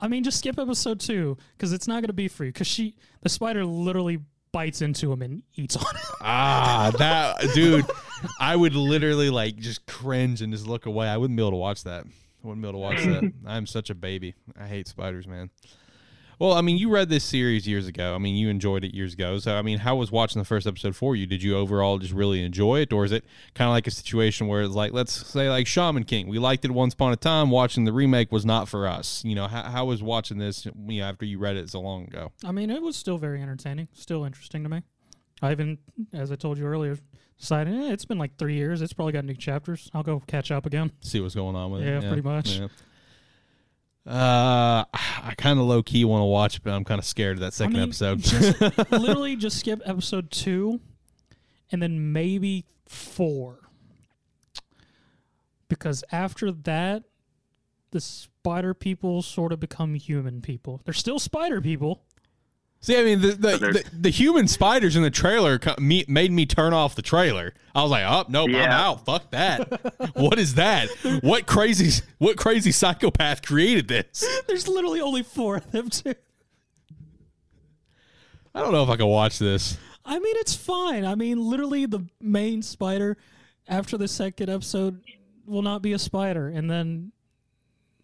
I mean, just skip episode two because it's not going to be for you. Because she, the spider, literally bites into him and eats on him. Ah, that dude, I would literally like just cringe and just look away. I wouldn't be able to watch that. I wouldn't be able to watch that. I'm such a baby. I hate spiders, man. Well, I mean, you read this series years ago. I mean, you enjoyed it years ago. So, I mean, how was watching the first episode for you? Did you overall just really enjoy it, or is it kind of like a situation where it's like, let's say, like Shaman King, we liked it once upon a time. Watching the remake was not for us. You know, how, how was watching this? You know, after you read it so long ago. I mean, it was still very entertaining, still interesting to me. I even, as I told you earlier, decided eh, it's been like three years. It's probably got new chapters. I'll go catch up again. see what's going on with it. Yeah, pretty much. yeah. Uh, I kind of low key want to watch, but I'm kind of scared of that second I mean, episode. just literally just skip episode two, and then maybe four, because after that, the spider people sort of become human people. They're still spider people. See, I mean, the the, the, the human spiders in the trailer co- me, made me turn off the trailer. I was like, "Oh nope, I'm out. Fuck that. what is that? What crazy what crazy psychopath created this? There's literally only four of them too. I don't know if I can watch this. I mean, it's fine. I mean, literally, the main spider after the second episode will not be a spider, and then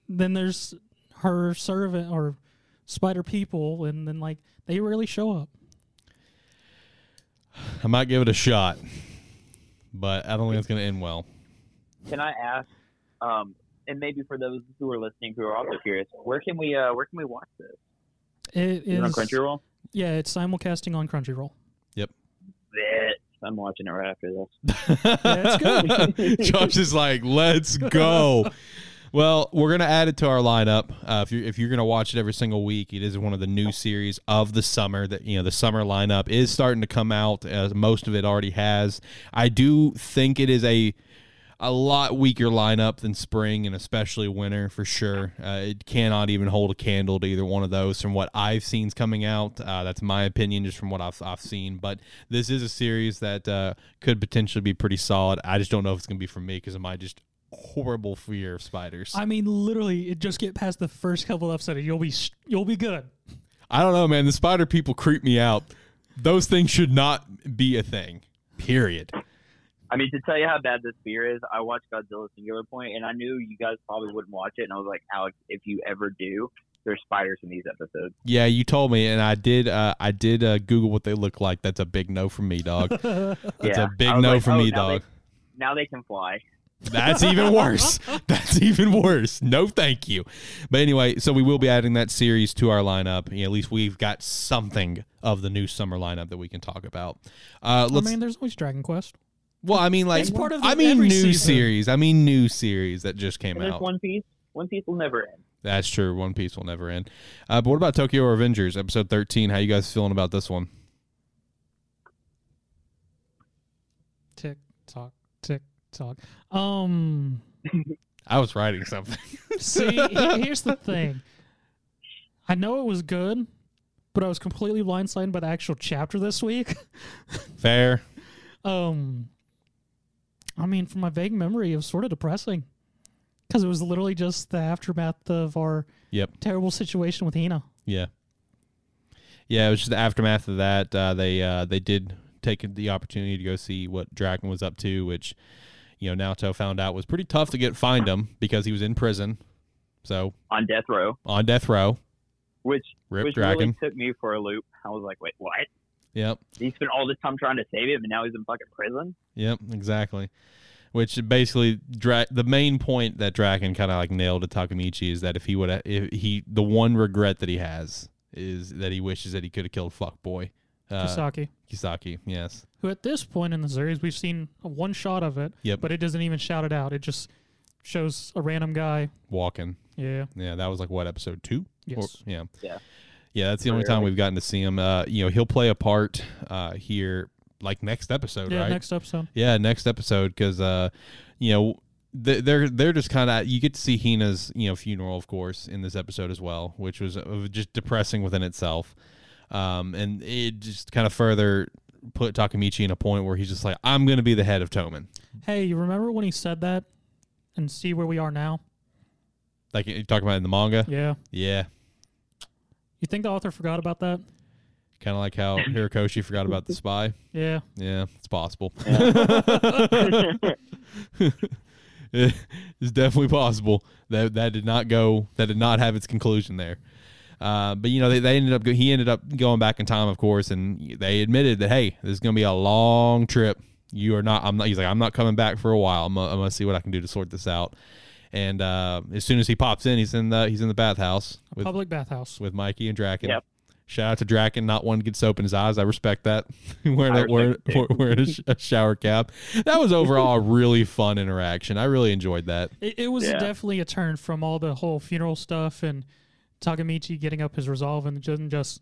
then there's her servant or spider people, and then like they rarely show up. I might give it a shot, but I don't think it's going to end well. Can I ask, um, and maybe for those who are listening who are also curious, where can we uh, where can we watch this? It Is it on Crunchyroll? yeah, it's simulcasting on Crunchyroll. Bet. I'm watching it right after this. Yeah, it's good. Josh is like, "Let's go." Well, we're gonna add it to our lineup. Uh, if you're if you're gonna watch it every single week, it is one of the new series of the summer. That you know, the summer lineup is starting to come out. As most of it already has. I do think it is a a lot weaker lineup than spring and especially winter for sure. Uh, it cannot even hold a candle to either one of those from what I've seen coming out. Uh, that's my opinion just from what I've, I've seen. But this is a series that uh, could potentially be pretty solid. I just don't know if it's going to be for me because of my just horrible fear of spiders. I mean, literally, it just get past the first couple episodes, and you'll be you'll be good. I don't know, man. The spider people creep me out. Those things should not be a thing. Period. I mean, to tell you how bad this fear is, I watched Godzilla Singular Point, and I knew you guys probably wouldn't watch it, and I was like, Alex, if you ever do, there's spiders in these episodes. Yeah, you told me, and I did. Uh, I did uh, Google what they look like. That's a big no from me, dog. That's yeah. a big no like, from oh, me, now they- dog. now they can fly. That's even worse. That's even worse. No, thank you. But anyway, so we will be adding that series to our lineup. You know, at least we've got something of the new summer lineup that we can talk about. Uh, I let's. mean, there's always Dragon Quest. well, I mean, like, It's part of I mean, new season. series. I mean, new series that just came out. One Piece. One Piece will never end. That's true. One Piece will never end. Uh, but what about Tokyo Revengers episode thirteen? How you guys feeling about this one? Tick tock, tick tock. Um, I was writing something. see, here's the thing. I know it was good, but I was completely blindsided by the actual chapter this week. Fair. Um, I mean, from my vague memory, it was sort of depressing because it was literally just the aftermath of our Yep. terrible situation with Hina. Yeah. Yeah, it was just the aftermath of that. Uh, they uh, they did take the opportunity to go see what Draken was up to, which you know Naoto found out was pretty tough to get find him because he was in prison, so On death row, on death row. which Rip which Draken. really took me for a loop. I was like, wait, what? Yep. He spent all this time trying to save him, and now he's in fucking prison. Yep. Exactly. Which basically, Dra- the main point that Draken kind of like nailed to Takemichi is that if he would, have if he, the one regret that he has is that he wishes that he could have killed Fuckboy. Uh, Kisaki, Kisaki, yes. who at this point in the series we've seen one shot of it, Yep. but it doesn't even shout it out. It just shows a random guy. Walking. Yeah. Yeah, that was like what episode two? Or- Yes. yeah. Yeah. Yeah, that's the only time Rarely. we've gotten to see him. Uh, you know, he'll play a part uh, here, like next episode, yeah. right? Next episode. yeah, next episode, because uh, you know, they're they're just kind of you get to see Hina's you know funeral, of course, in this episode as well, which was uh, just depressing within itself, um, and it just kind of further put Takemichi in a point where he's just like, I'm gonna be the head of Toman. Hey, you remember when he said that? And see where we are now? Like you talking about in the manga, Yeah. yeah. You think the author forgot about that? Kind of like how Horikoshi forgot about the spy. Yeah. Yeah, it's possible. it's definitely possible that that did not go. That did not have its conclusion there. Uh, but you know, they, they ended up. He ended up going back in time, of course, and they admitted that hey, this is going to be a long trip. You are not. I'm not. He's like, I'm not coming back for a while. I'm, gonna- I'm gonna see what I can do to sort this out. And uh, as soon as he pops in, he's in the he's in the bathhouse with Public bathhouse. with Mikey and Draken. Yep. Shout out to Draken, not one gets soap in his eyes. I respect that. wearing I a, wearing, respect it too. wearing a, sh- a shower cap. That was overall a really fun interaction. I really enjoyed that. It, it was Yeah. definitely a turn from all the whole funeral stuff and Takemichi getting up his resolve and just, just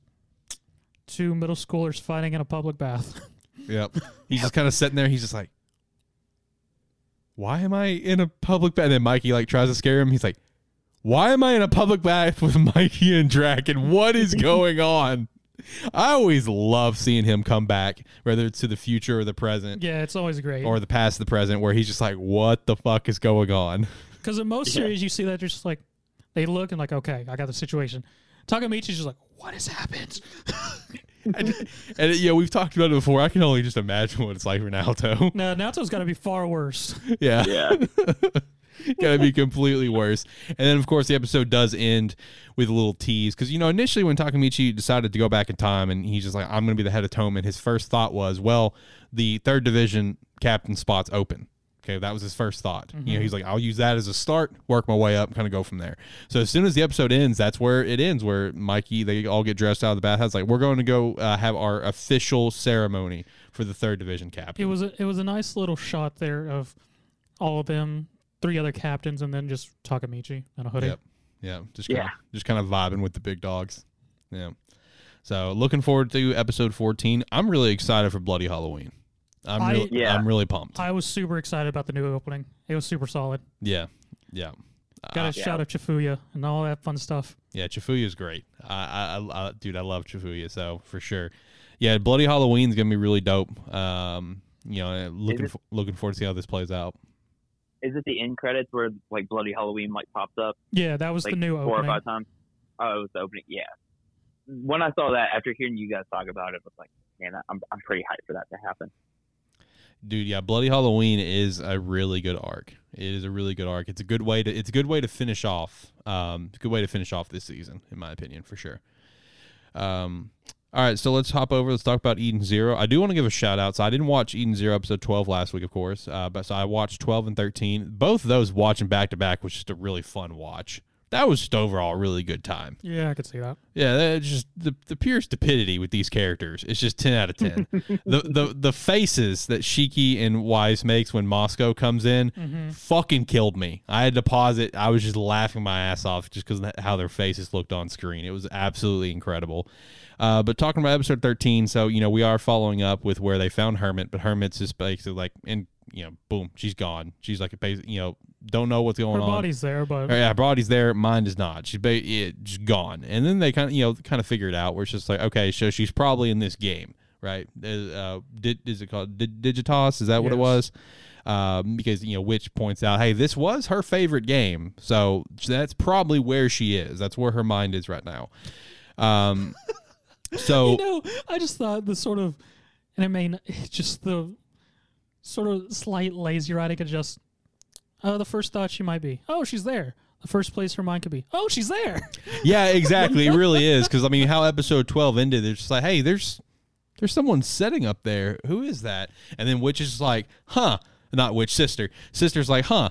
two middle schoolers fighting in a public bath. Yep. He's just kind of sitting there. He's just like, "Why am I in a public bath?" And then Mikey like tries to scare him. He's like, why am I in a public bath with Mikey and Draken? What is going on? I always love seeing him come back, whether it's to the future or the present Yeah, it's always great. or the past, the present, where he's just like, "What the fuck is going on?" Because in most Yeah. series, you see that they're just like, they look and like, okay, I got the situation. Takemichi's just like, what has happened? and, and yeah, we've talked about it before. I can only just imagine what it's like for Naoto. No, Naoto's got to be far worse. yeah, Yeah. gotta be completely worse. And then, of course, the episode does end with a little tease because you know initially when Takemichi decided to go back in time and he's just like, "I'm gonna be the head of Toman," his first thought was, "Well, the third division captain spot's open." Okay, that was his first thought. You know, he's like, I'll use that as a start, work my way up, kind of go from there. So as soon as the episode ends, that's where it ends. Where Mikey, they all get dressed out of the bathhouse. Like, we're going to go uh, have our official ceremony for the third division captain. It was a, it was a nice little shot there of all of them, three other captains, and then just Takemichi and a hoodie. Yep. Yeah. Just kind Yeah. just kind of vibing with the big dogs. Yeah. So looking forward to episode 14. I'm really excited for Bloody Halloween. I'm I- really Yeah. I'm really pumped. I was super excited about the new opening. It was super solid. yeah. Yeah. Got Uh, a shout out of Chifuya and all that fun stuff. yeah, Chifuya is great. I, I, I, dude, I love Chifuya, so for sure. Yeah, Bloody Halloween's gonna be really dope. Um, you know, looking it- looking forward to see how this plays out. Is it the end credits where like Bloody Halloween like pops up Yeah, that was like the new four opening. or five times? Oh, it was the opening. Yeah. When I saw that, after hearing you guys talk about it, I was like, man, I'm I'm pretty hyped for that to happen. Dude, yeah, Bloody Halloween is a really good arc. It is a really good arc. It's a good way to it's a good way to finish off. Um, good way to finish off this season, in my opinion, for sure. Um, all right, so let's hop over. Let's talk about Eden Zero. I do want to give a shout out. So I didn't watch Eden Zero episode twelve last week, of course, uh, but so I watched twelve and thirteen. Both of those watching back to back was just a really fun watch. That was just overall a really good time. Yeah, I could see that. Yeah, that's just the the pure stupidity with these characters. It's just ten out of ten. the the the faces that Shiki and Weisz makes when Mosco comes in Mm-hmm. fucking killed me. I had to pause it. I was just laughing my ass off just because how their faces looked on screen. It was absolutely incredible. Uh, but talking about episode thirteen, so you know we are following up with where they found Hermit, but Hermit's just basically like, and you know, boom, she's gone. She's like, a you know, don't know what's going on. Her on. body's there, but Yeah, her body's there, mind is not. She's ba- it, just gone. And then they kind of, you know, kind of figure it out where it's just like, okay, so she's probably in this game, right? Uh, uh, did is it called Dig- Digitas? Is that what it was? Um, because you know, Witch points out, hey, this was her favorite game, so that's probably where she is. That's where her mind is right now. Um, so you know, I just thought the sort of, and I mean, just the sort of slight lazy writing could just, oh, the first thought she might be, oh, she's there. The first place her mind could be, oh, she's there. Yeah, exactly. It really is because I mean, how episode twelve ended, they're just like, hey, there's there's someone sitting up there. Who is that? And then Witch is like, huh? Not Witch, sister. Sister's like, huh?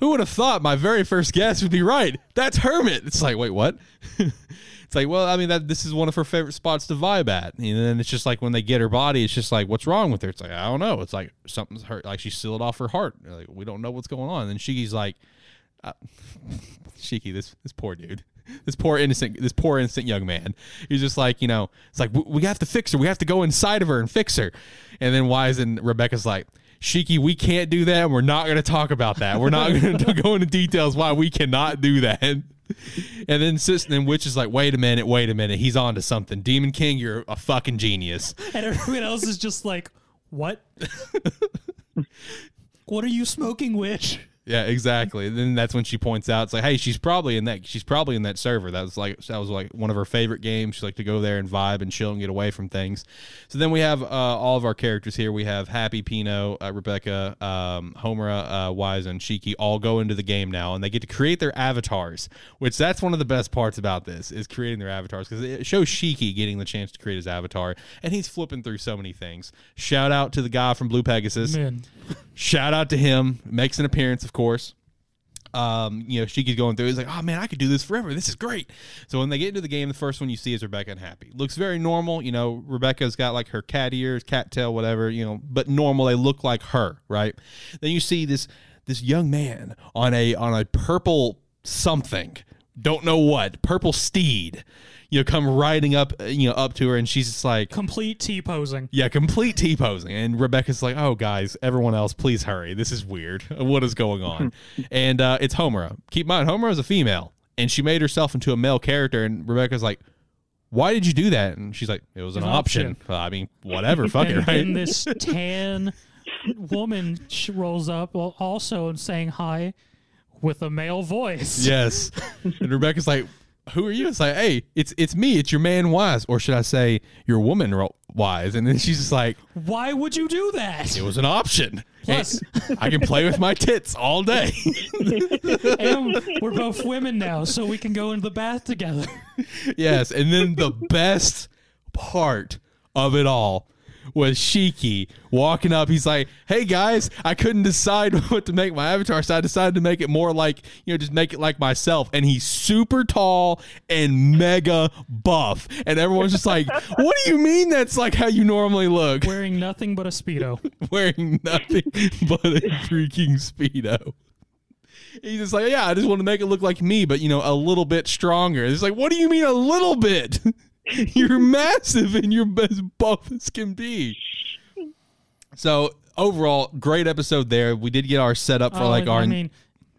Who would have thought my very first guess would be right? That's Hermit. It's like, wait, what? it's like, well, I mean, that this is one of her favorite spots to vibe at. And then it's just like when they get her body, it's just like, what's wrong with her? It's like, I don't know. It's like something's hurt. Like she sealed off her heart. Like we don't know what's going on. And Shiki's like, uh, Shiki, this this poor dude, this poor innocent, this poor innocent young man. He's just like, you know, it's like we, we have to fix her. We have to go inside of her and fix her. And then Weisz and Rebecca's like, Shiki, we can't do that. And we're not going to talk about that. We're not going to go into details why we cannot do that. And then Sis and Witch is like, wait a minute, wait a minute. He's on to something. Demon King, you're a fucking genius. And everyone else is just like, what? what are you smoking, witch? Yeah, exactly. And then that's when she points out, it's like, hey, she's probably in that. She's probably in that server. That was like that was like one of her favorite games. She liked to go there and vibe and chill and get away from things. So then we have uh, all of our characters here. We have Happy, Pino, uh, Rebecca, um, Homura, uh, Weisz, and Shiki all go into the game now, and they get to create their avatars. Which that's one of the best parts about this is creating their avatars because it shows Shiki getting the chance to create his avatar, and he's flipping through so many things. Shout out to the guy from Blue Pegasus. Man, Shout out to him. Makes an appearance, of course. Um, you know, she keeps going through. He's like, "Oh man, I could do this forever. This is great." So when they get into the game, the first one you see is Rebecca and Happy. Looks very normal. You know, Rebecca's got like her cat ears, cat tail, whatever. You know, but normal. They look like her, right? Then you see this this young man on a on a purple something. Don't know what purple steed. You know, come riding up. uh, You know, up to her, and she's just like, complete T posing. yeah, complete T posing. And Rebecca's like, oh, guys, everyone else, please hurry. This is weird. What is going on? and uh, it's Homura. Keep in mind, Homura is a female. and she made herself into a male character. And Rebecca's like, "Why did you do that?" And she's like, "It was an, an option. option. I mean, whatever, fuck and it, right?" then this tan woman rolls up, also saying hi with a male voice. Yes. and Rebecca's like, "Who are you?" It's like, "Hey, it's it's me. It's your man Weisz, or should I say your woman ro- Weisz?" And then she's just like, Why would you do that? "It was an option. Plus- I can play with my tits all day." and we're both women now, so we can go into the bath together. yes, and then the best part of it all was Shiki walking up. He's like, "Hey guys, I couldn't decide what to make my avatar, so I decided to make it more like you know, just make it like myself." And he's super tall and mega buff, and everyone's just like, "What do you mean that's like how you normally look?" Wearing nothing but a Speedo. Wearing nothing but a freaking speedo. He's just like, yeah, I just want to make it look like me, but you know, a little bit stronger. It's like, what do you mean a little bit? you're massive and you're as buff as can be. So overall, great episode there. We did get our setup for Oh, like our I mean,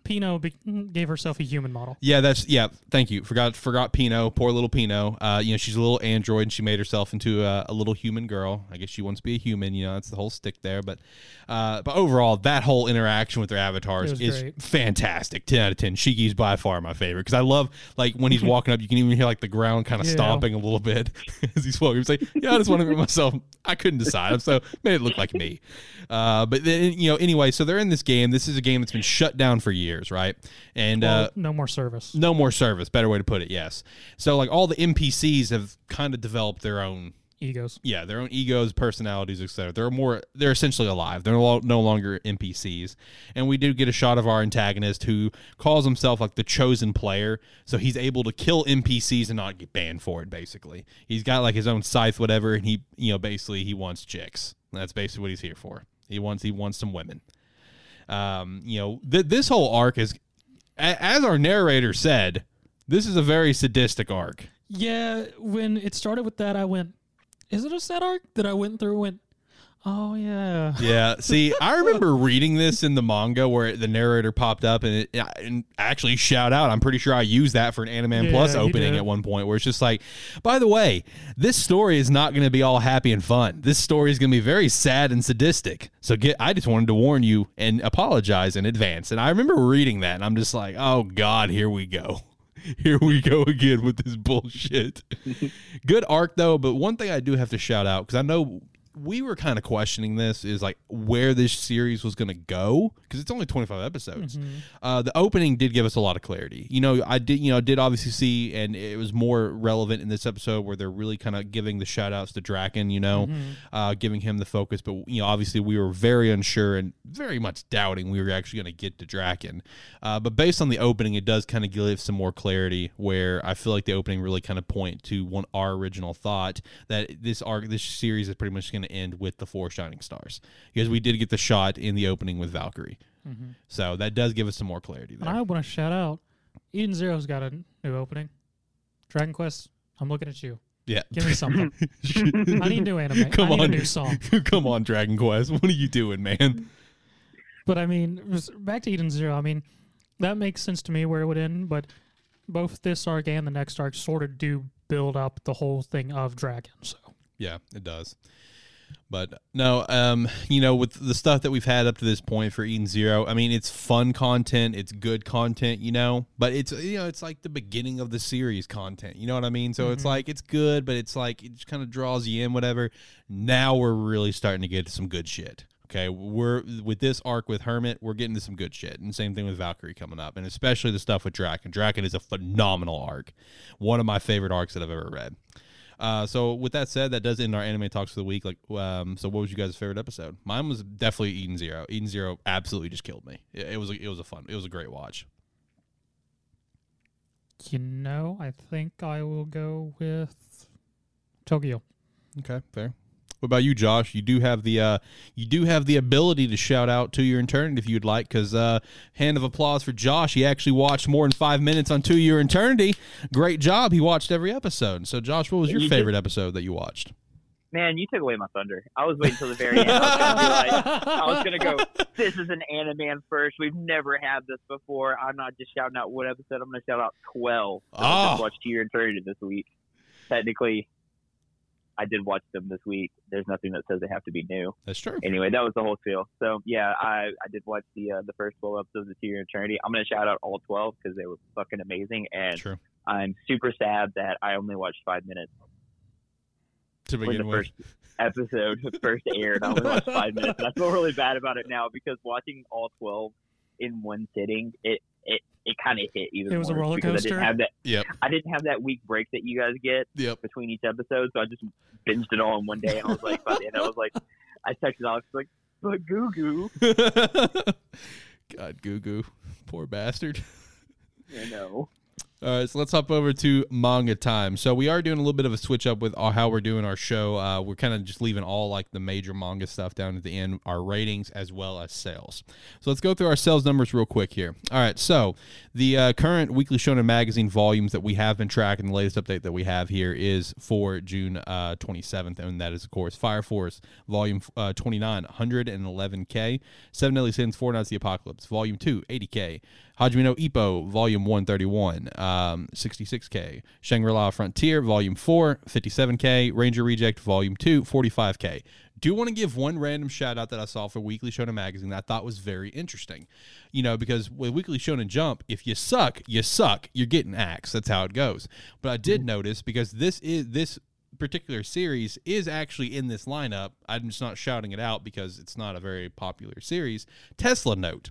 Pino be- gave herself a human model. yeah, that's yeah. Thank you. Forgot forgot Pino. Poor little Pino. Uh, you know, she's a little android, and she made herself into a, a little human girl. I guess she wants to be a human. You know, that's the whole stick there. But uh, but overall, that whole interaction with their avatars is great. fantastic. Ten out of ten. Shiki's by far my favorite because I love like when he's walking up, you can even hear like the ground kind of Yeah. stomping a little bit as he's walking. He's like, yeah, I just want to be myself. I couldn't decide, so made it look like me. Uh, but then you know, anyway, so they're in this game. This is a game that's been shut down for years, right? And Well, uh, no more service. no more service. Better way to put it. Yes. So like all the NPCs have kind of developed their own, Egos. yeah, their own egos, personalities, etc. They're more, they're essentially alive. They're no, no longer NPCs. And we do get a shot of our antagonist who calls himself like the chosen player. So he's able to kill NPCs and not get banned for it. Basically, he's got like his own scythe, whatever, and he, you know, basically he wants chicks. That's basically what he's here for. He wants, he wants some women. Um, you know, th- this whole arc is a- as our narrator said, this is a very sadistic arc. Yeah, when it started with that, I went, "Is it a sad arc?" That I went through went, "Oh yeah." Yeah. See, I remember reading this in the manga where the narrator popped up and, it, and actually shout out. I'm pretty sure I used that for an Anime Yeah, Plus opening at one point where it's just like, by the way, this story is not going to be all happy and fun. This story is going to be very sad and sadistic. So get. I just wanted to warn you and apologize in advance. And I remember reading that and I'm just like, oh God, here we go. Here we go again with this bullshit. Good arc though, but one thing I do have to shout out because I know we were kind of questioning this is like where this series was going to go because it's only 25 episodes. Uh, the opening did give us a lot of clarity. You know, I did, you know, did obviously see, and it was more relevant in this episode where they're really kind of giving the shout outs to Draken, you know, uh, giving him the focus. But, you know, obviously we were very unsure and very much doubting we were actually going to get to Draken. Uh, but based on the opening, it does kind of give some more clarity where I feel like the opening really kind of point to one our original thought that this arc, this series is pretty much going to end with the four shining stars because we did get the shot in the opening with Valkyrie. Mm-hmm. So that does give us some more clarity And there. I want to shout out, Eden Zero's got a new opening. Dragon Quest. I'm looking at you. yeah. Give me something. I need new anime. Come I need on. a new song. Come on, Dragon Quest. What are you doing, man? But I mean, back to Eden Zero. I mean, that makes sense to me where it would end. But both this arc and the next arc sort of do build up the whole thing of Dragon. So Yeah, it does. But no, um, you know, with the stuff that we've had up to this point for Eden Zero, I mean, it's fun content, it's good content, you know, but it's you know, it's like the beginning of the series content, you know what I mean? So it's like it's good, but it's like it just kind of draws you in, whatever. Now we're really starting to get some good shit. Okay, we're with this arc with Hermit, we're getting to some good shit, and same thing with Valkyrie coming up, and especially the stuff with Draken. Draken is a phenomenal arc, one of my favorite arcs that I've ever read. Uh, so with that said, that does end our anime talks for the week. Like, um, so what was you guys' favorite episode? Mine was definitely Eden Zero. Eden Zero absolutely just killed me. It, it was a, it was a fun, it was a great watch. you know, I think I will go with Tokyo. Okay, fair. What about you, Josh? You do have the uh, you do have the ability to shout out to your eternity if you'd like. Because uh, hand of applause for Josh. He actually watched more than five minutes on To Your Eternity. Great job. He watched every episode. So, Josh, what was your You favorite episode that you watched? Man, you took away my thunder. I was waiting until the very end. I was gonna like, I was gonna go. This is an Animan first. We've never had this before. I'm not just shouting out one episode. I'm gonna shout out twelve. that I Oh. just watched To Your Eternity this week. Technically, I did watch them this week. There's nothing that says they have to be new. That's true. Anyway, that was the whole spiel. So yeah, I I did watch the uh, the first twelve episodes of the To Your Eternity. I'm gonna shout out all twelve because they were fucking amazing, and True. I'm super sad that I only watched five minutes To when the begin with. first episode first aired. I only watched five minutes, and I feel really bad about it now because watching all twelve in one sitting, it it, it kind of hit even It was a more roller because I coaster? didn't have that. Yep. I didn't have that week break that you guys get Yep. between each episode, so I just binged it all in one day. And I was like, by the end, I was like, I texted Alex like, but Gugu, God, Gugu. Poor bastard. you know. All right, so let's hop over to manga time. So we are doing a little bit of a switch up with how we're doing our show. Uh, we're kind of just leaving all like the major manga stuff down at the end, our ratings as well as sales. So let's go through our sales numbers real quick here. All right, so the uh, current Weekly Shonen Magazine volumes that we have been tracking, the latest update that we have here is for June uh, 27th, and that is of course Fire Force Volume uh, 29, 111k, Seven Deadly Sins, Four Knights of the Apocalypse, Volume 2, 80k. Hajime no Ippo, Volume 131, um, 66K. Shangri-La Frontier, Volume 4, 57K. Ranger Reject, Volume 2, 45K. Do want to give one random shout out that I saw for Weekly Shonen Magazine that I thought was very interesting. You know, because with Weekly Shonen Jump, if you suck, you suck. You're getting axed. That's how it goes. But I did notice because this is this particular series is actually in this lineup. I'm just not shouting it out because it's not a very popular series. Tesla Note.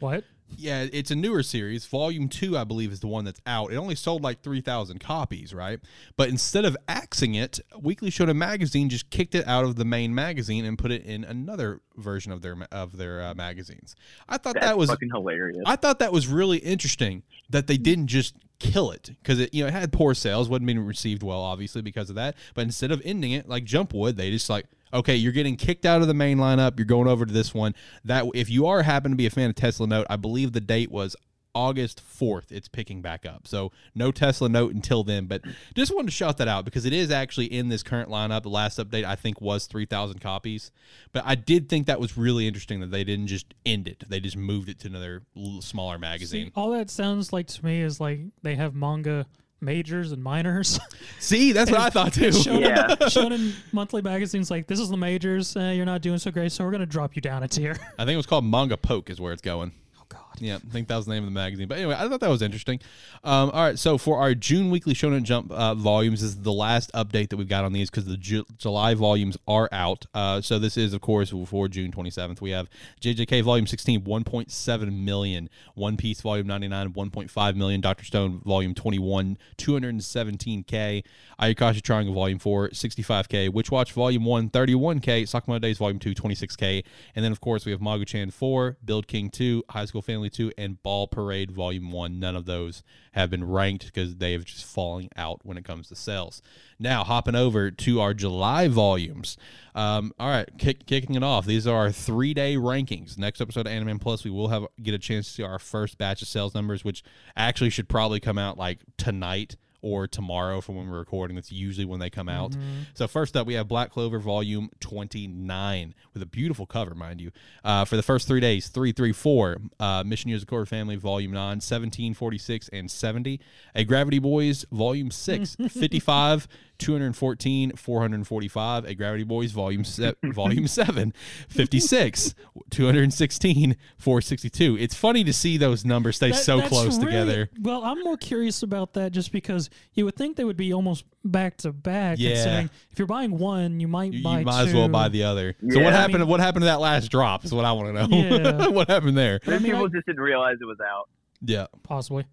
What? Yeah, it's a newer series. Volume two, I believe, is the one that's out. It only sold like three thousand copies, right? But instead of axing it, Weekly Shonen Magazine just kicked it out of the main magazine and put it in another version of their of their uh, magazines. I thought That's that was fucking hilarious. I thought that was really interesting that they didn't just kill it because it you know it had poor sales, wasn't being received well, obviously because of that. But instead of ending it like Jump would, they just like okay, you're getting kicked out of the main lineup. You're going over to this one. That if you are happen to be a fan of Tesla Note, I believe the date was August 4th, it's picking back up. So no Tesla Note until then. But just wanted to shout that out because it is actually in this current lineup. The last update, I think, was 3,000 copies. But I did think that was really interesting that they didn't just end it, they just moved it to another smaller magazine. See, all that sounds like to me is like they have manga majors and minors. See, that's what I thought too. Shonen, Yeah. Shonen monthly magazines like this is the majors. Uh, you're not doing so great, so we're gonna drop you down a tier. I think it was called Manga Poke, is where it's going. Oh God. Yeah, I think that was the name of the magazine. But anyway, I thought that was interesting. Um, all right, so for our June weekly Shonen Jump uh, volumes, this is the last update that we've got on these because the Ju- July volumes are out. Uh, so this is, of course, for June 27th. We have JJK Volume 16, 1.7 million. One Piece Volume 99, 1.5 million. Doctor Stone Volume 21, 217K. Ayakashi Triangle Volume 4, 65K. Witch Watch Volume 1, 31K. Sakamoto Days Volume 2, 26K. And then, of course, we have Magu-chan 4, Build King 2, High School Family 2, and Ball Parade Volume 1. None of those have been ranked because they have just falling out when it comes to sales. Now, hopping over to our July volumes. Um, all right, kick, kicking it off. These are our three day rankings. Next episode of Anime Plus, we will have get a chance to see our first batch of sales numbers, which actually should probably come out like tonight or tomorrow from when we're recording. That's usually when they come out. So first up, we have Black Clover Volume 29 with a beautiful cover, mind you. Uh, for the first three days, 334, uh, Mission Core Family Volume 9, 17, 46, and 70. Agravity Boys Volume 6, 55, 214, 445. Agravity Boys Volume se- Volume 7, 56, 216, 462. It's funny to see those numbers stay That- so close really- together. Well, I'm more curious about that just because you would think they would be almost back to back. Yeah. Considering if you're buying one, you might You, buy you might as well buy the other. So Yeah. what I happened? mean- what happened to that last drop? Is what I want to know. Yeah. what happened there? I mean, people I- just didn't realize it was out. Yeah. possibly.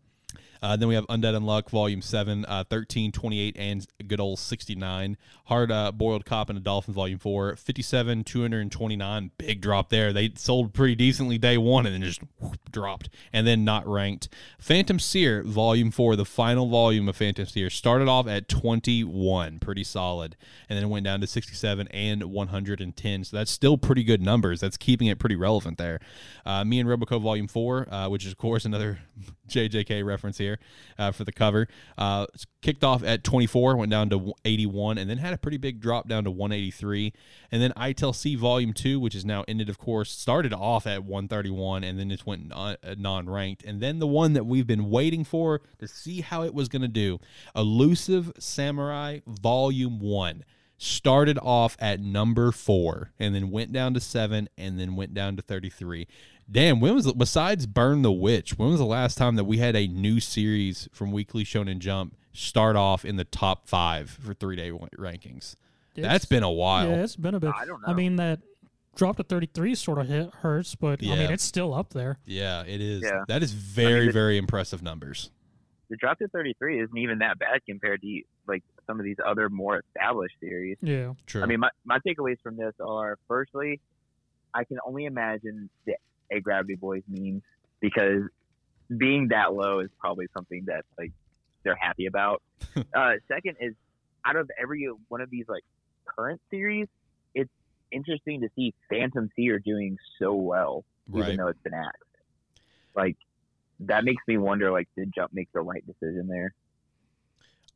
Uh, then we have Undead Unluck, Volume 7, uh, 13, 28, and good old 69. Hard uh, Boiled Cop and a Dolphin Volume 4, 57, 229. Big drop there. They sold pretty decently day one and then just whoop, dropped. And then not ranked. Phantom Seer Volume 4, the final volume of Phantom Seer, started off at 21. Pretty solid. And then went down to 67 and 110. So that's still pretty good numbers. That's keeping it pretty relevant there. Uh, Me and Roboco Volume 4, uh, which is, of course, another JJK reference here. uh, for the cover. Uh, kicked off at 24, went down to 81, and then had a pretty big drop down to 183. And then ITLC Volume 2, which is now ended, of course, started off at 131 and then just went non ranked. And then the one that we've been waiting for to see how it was going to do Elusive Samurai Volume 1 started off at number four and then went down to seven and then went down to 33. Damn, when was besides Burn the Witch, when was the last time that we had a new series from Weekly Shonen Jump start off in the top five for three day rankings? It's, That's been a while. Yeah, it's been a bit. I don't know. I mean, that drop to 33 sort of hit, hurts, but I mean, it's still up there. Yeah, it is. Yeah. That is very, the- very impressive numbers. The drop to 33 isn't even that bad compared to like some of these other more established series. Yeah. True. I mean, my, my takeaways from this are firstly, I can only imagine the Agravity Boys memes because being that low is probably something that like they're happy about. uh, second is out of every one of these like current series, it's interesting to see Phantom Seer doing so well, even right. though it's been axed. Like that makes me wonder, like, did Jump make the right decision there?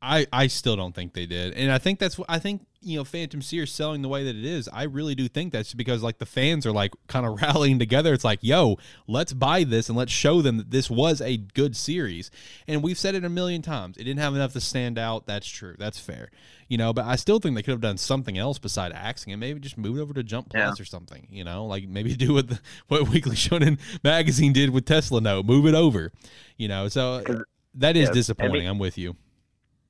I, I still don't think they did, and I think that's what I think. You know, Phantom Seer selling the way that it is. I really do think that's because like the fans are like kind of rallying together. It's like, yo, let's buy this and let's show them that this was a good series. And we've said it a million times. It didn't have enough to stand out. That's true. That's fair. You know, but I still think they could have done something else beside axing and maybe just move it over to Jump Plus or something. You know, like maybe do what the, what Weekly Shonen magazine did with Tesla Note, move it over. You know, so that is yeah, I disappointing. mean- I'm with you.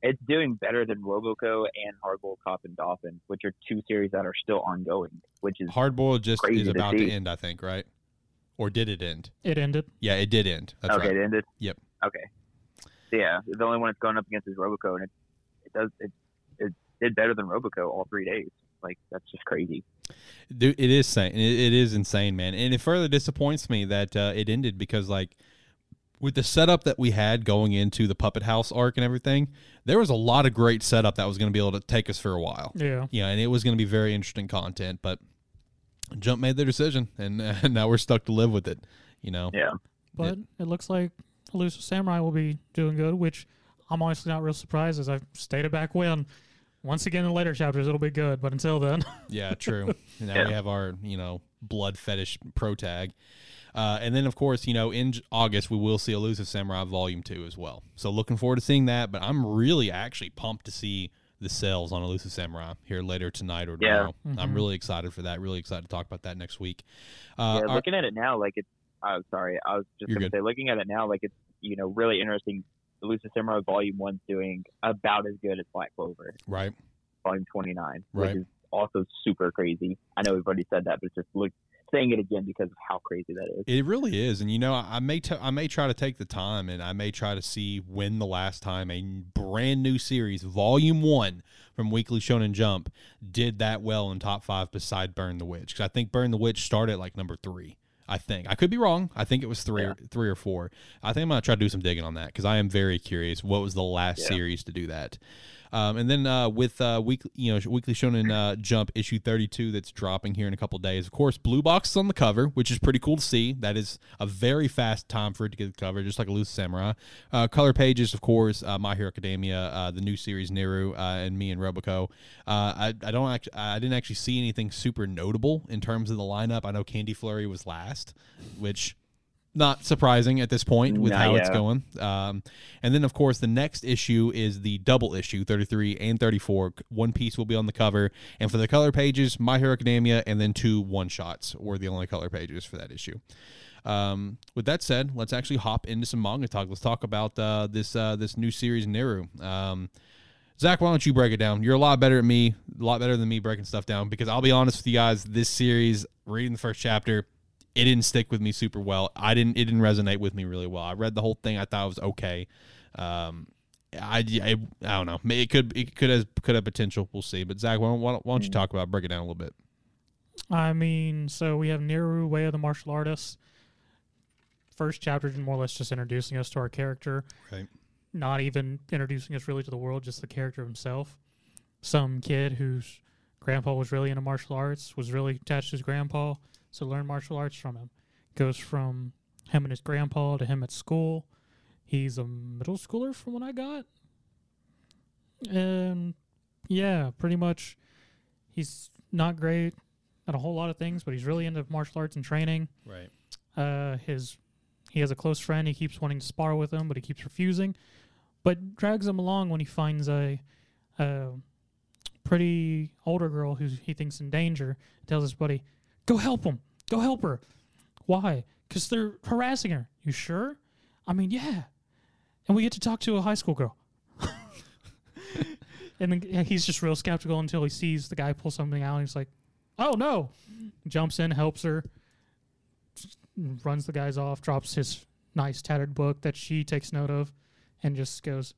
It's doing better than Roboco and Hardboiled Cop and Dolphin, which are two series that are still ongoing, which is Hardboiled just crazy is about to, see. end, I think, right? Or did it end? It ended. Yeah, it did end. That's okay. right. It ended. Yep. Okay. So, yeah, the only one it's going up against is Roboco, and it it does it it did better than Roboco all three days. Like that's just crazy. Dude, it is insane. It, it is insane, man. And it further disappoints me that uh, it ended because, like, with the setup that we had going into the Puppet House arc and everything, there was a lot of great setup that was going to be able to take us for a while. Yeah. Yeah, and it was going to be very interesting content, but Jump made their decision, and uh, now we're stuck to live with it. You know, Yeah. But it looks like Elusive Samurai will be doing good, which I'm honestly not real surprised as I've stated back when. Once again in later chapters it'll be good, but until then Yeah, true. And now Yeah. we have our, you know, blood fetish pro tag. Uh, and then, of course, you know, in August, we will see Elusive Samurai Volume 2 as well. So looking forward to seeing that. But I'm really actually pumped to see the sales on Elusive Samurai here later tonight or Yeah. tomorrow. I'm really excited for that. Really excited to talk about that next week. Uh, yeah, our- looking at it now, like it's. I'm sorry, I was just gonna say, looking at it now, like it's you know really interesting. Elusive Samurai Volume One's doing about as good as Black Clover right. Volume 29, Right. which is also super crazy. I know we've already said that, but it's just look saying it again because of how crazy that is. It really is, and you know, I may t- I may try to take the time, and I may try to see when the last time a brand new series, Volume One from Weekly Shonen Jump, did that well in top five beside Burn the Witch. Because I think Burn the Witch started like number three. I think I could be wrong. I think it was three, Yeah. or, three or four. I think I'm gonna try to do some digging on that because I am very curious. What was the last Yeah. series to do that? Um, and then uh, with uh, weekly, you know, Weekly Shonen uh, Jump issue 32 that's dropping here in a couple days. Of course, Blue Box is on the cover, which is pretty cool to see. That is a very fast time for it to get the cover, just like Elusive Samurai. Uh, color pages, of course, uh, My Hero Academia, uh, the new series Neru, and me and Roboco. Uh, I, I don't actually, I didn't actually see anything super notable in terms of the lineup. I know Candy Flurry was last, which not surprising at this point with Nah, how it's going. Um, and then, of course, the next issue is the double issue, 33 and 34. One Piece will be on the cover. And for the color pages, My Hero Academia and then two one shots were the only color pages for that issue. Um, with that said, let's actually hop into some manga talk. Let's talk about uh, this uh, this new series, Neru. Um, Zach, why don't you break it down? You're a lot better at me, a lot better than me breaking stuff down. Because I'll be honest with you guys, this series, reading the first chapter, it didn't stick with me super well. I didn't. It didn't resonate with me really well. I read the whole thing. I thought it was okay. Um, I, I, I don't know. It could it could have could have potential. We'll see. But Zach, why don't, why don't, why don't you talk about it, break it down a little bit? I mean, so we have Neru, Way of the Martial Artist. First chapter is more or less just introducing us to our character. Right. Not even introducing us really to the world, just the character himself. Some kid whose grandpa was really into martial arts, was really attached to his grandpa, so learn martial arts from him. Goes from him and his grandpa to him at school, He's a middle schooler from what I got. And yeah, pretty much he's not great at a whole lot of things, but he's really into martial arts and training. Right. Uh, his he has a close friend. He keeps wanting to spar with him, but he keeps refusing. But drags him along when he finds a, a pretty older girl who he thinks in danger. Tells his buddy, "Go help him. Go help her." Why? Because they're harassing her. You sure? I mean, yeah. And we get to talk to a high school girl. and then he's just real skeptical until he sees the guy pull something out. And he's like, "Oh no!" Jumps in, helps her, runs the guys off, drops his nice tattered book that she takes note of, and just goes,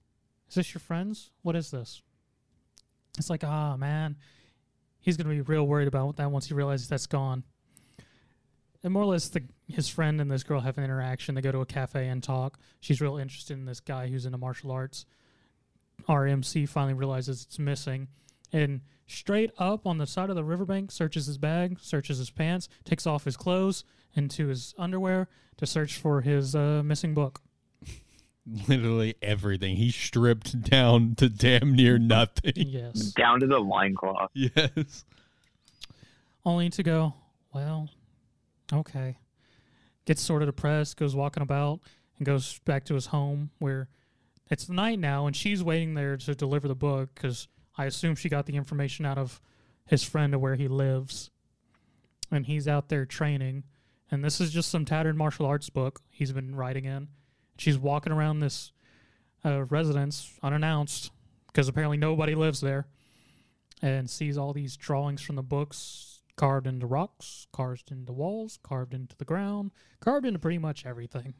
"Is this your friends? What is this?" It's like, ah, man, he's gonna be real worried about that once he realizes that's gone. And more or less, the, his friend and this girl have an interaction. They go to a cafe and talk. She's real interested in this guy who's into martial arts. RMC finally realizes it's missing, and straight up on the side of the riverbank searches his bag, searches his pants, takes off his clothes into his underwear to search for his uh, missing book. Literally everything. He stripped down to damn near nothing. Yes. Down to the loincloth. yes. Only to go, well, okay. Gets sort of depressed, goes walking about, and goes back to his home where it's the night now, and she's waiting there to deliver the book because I assume she got the information out of his friend of where he lives. And he's out there training. And this is just some tattered martial arts book he's been writing in. She's walking around this uh, residence unannounced because apparently nobody lives there and sees all these drawings from the books carved into rocks, carved into walls, carved into the ground, carved into pretty much everything.